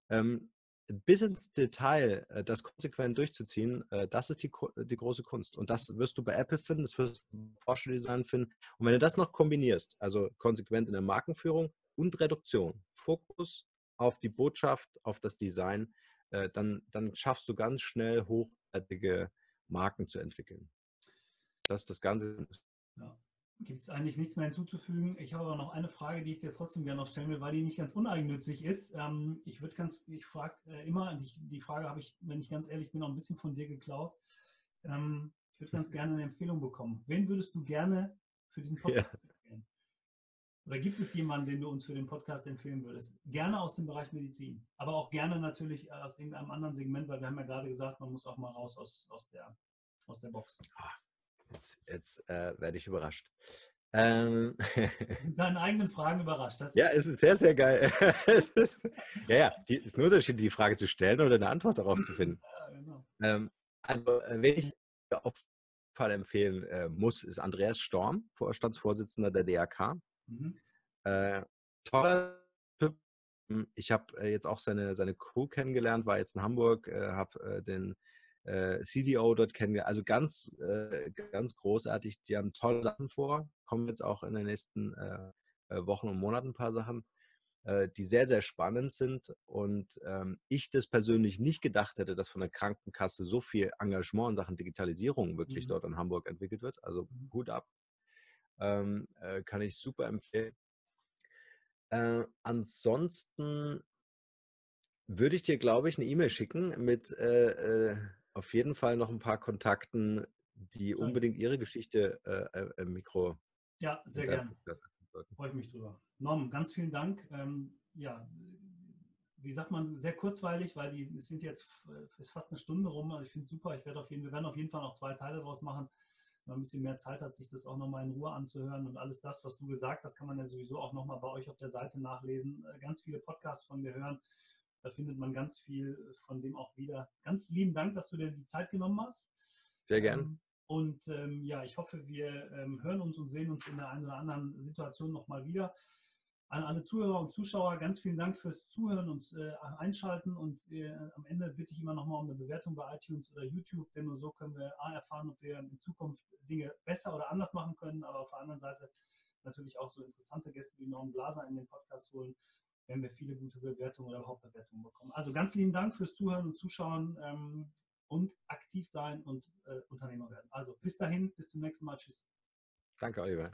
Ähm, bis ins Detail äh, das konsequent durchzuziehen, äh, das ist die, die große Kunst. Und das wirst du bei Apple finden, das wirst du bei Porsche Design finden. Und wenn du das noch kombinierst, also konsequent in der Markenführung und Reduktion, Fokus auf die Botschaft, auf das Design, äh, dann, dann schaffst du ganz schnell hochwertige Marken zu entwickeln. Das ist das Ganze. Ja. Gibt es eigentlich nichts mehr hinzuzufügen? Ich habe aber noch eine Frage, die ich dir trotzdem gerne noch stellen will, weil die nicht ganz uneigennützig ist. Ähm, ich würde ganz, ich frage äh, immer, die, die Frage habe ich, wenn ich ganz ehrlich bin, auch ein bisschen von dir geklaut. Ähm, ich würde ganz gerne eine Empfehlung bekommen. Wen würdest du gerne für diesen Podcast ja. empfehlen? Oder gibt es jemanden, den du uns für den Podcast empfehlen würdest? Gerne aus dem Bereich Medizin, aber auch gerne natürlich aus irgendeinem anderen Segment, weil wir haben ja gerade gesagt, man muss auch mal raus aus, aus, der, aus der Box. Ah, jetzt, jetzt äh, werde ich überrascht. Ähm. Deinen eigenen Fragen überrascht. ja, es ist sehr, sehr geil. ist, ja, ja, es ist ein Unterschied, die Frage zu stellen oder eine Antwort darauf zu finden. Ja, genau. ähm, also, äh, wenn ich auf jeden Fall empfehlen äh, muss, ist Andreas Storm, Vorstandsvorsitzender der DRK. Mhm. Äh, toller Typ. Ich habe äh, jetzt auch seine, seine Crew kennengelernt, war jetzt in Hamburg, äh, habe äh, den äh, CDO dort kennengelernt. Also ganz, ganz großartig. Die haben tolle Sachen vor. Kommen jetzt auch in den nächsten Wochen und Monaten ein paar Sachen die sehr, sehr spannend sind. Und ähm, ich das persönlich nicht gedacht hätte, dass von der Krankenkasse so viel Engagement in Sachen Digitalisierung wirklich mhm. dort in Hamburg entwickelt wird. Also mhm. Hut ab. Ähm, äh, kann ich super empfehlen. Äh, ansonsten würde ich dir, glaube ich, eine E-Mail schicken mit äh, äh, auf jeden Fall noch ein paar Kontakten, die unbedingt ihre Geschichte äh, äh, im Mikro. Ja, sehr gerne. Freue ich mich drüber. Norm, ganz vielen Dank. Ähm, ja, wie sagt man, sehr kurzweilig, weil die es sind jetzt ist fast eine Stunde rum. Also ich finde es super. Ich werde auf jeden, wir werden auf jeden Fall noch zwei Teile daraus machen man ein bisschen mehr Zeit hat, sich das auch nochmal in Ruhe anzuhören. Und alles das, was du gesagt hast, kann man ja sowieso auch nochmal bei euch auf der Seite nachlesen. Äh, ganz viele Podcasts von mir hören. Da findet man ganz viel von dem auch wieder. Ganz lieben Dank, dass du dir die Zeit genommen hast. Sehr gern. Ähm, und ähm, ja, ich hoffe, wir ähm, hören uns und sehen uns in der einen oder anderen Situation nochmal wieder. An alle Zuhörer und Zuschauer ganz vielen Dank fürs Zuhören und äh, Einschalten. Und äh, am Ende bitte ich immer nochmal um eine Bewertung bei iTunes oder YouTube, denn nur so können wir A, erfahren, ob wir in Zukunft Dinge besser oder anders machen können, aber auf der anderen Seite natürlich auch so interessante Gäste wie Norman Blaser in den Podcast holen, wenn wir viele gute Bewertungen oder Hauptbewertungen bekommen. Also ganz lieben Dank fürs Zuhören und Zuschauen ähm, und aktiv sein und äh, Unternehmer werden. Also bis dahin, bis zum nächsten Mal. Tschüss. Danke, Oliver.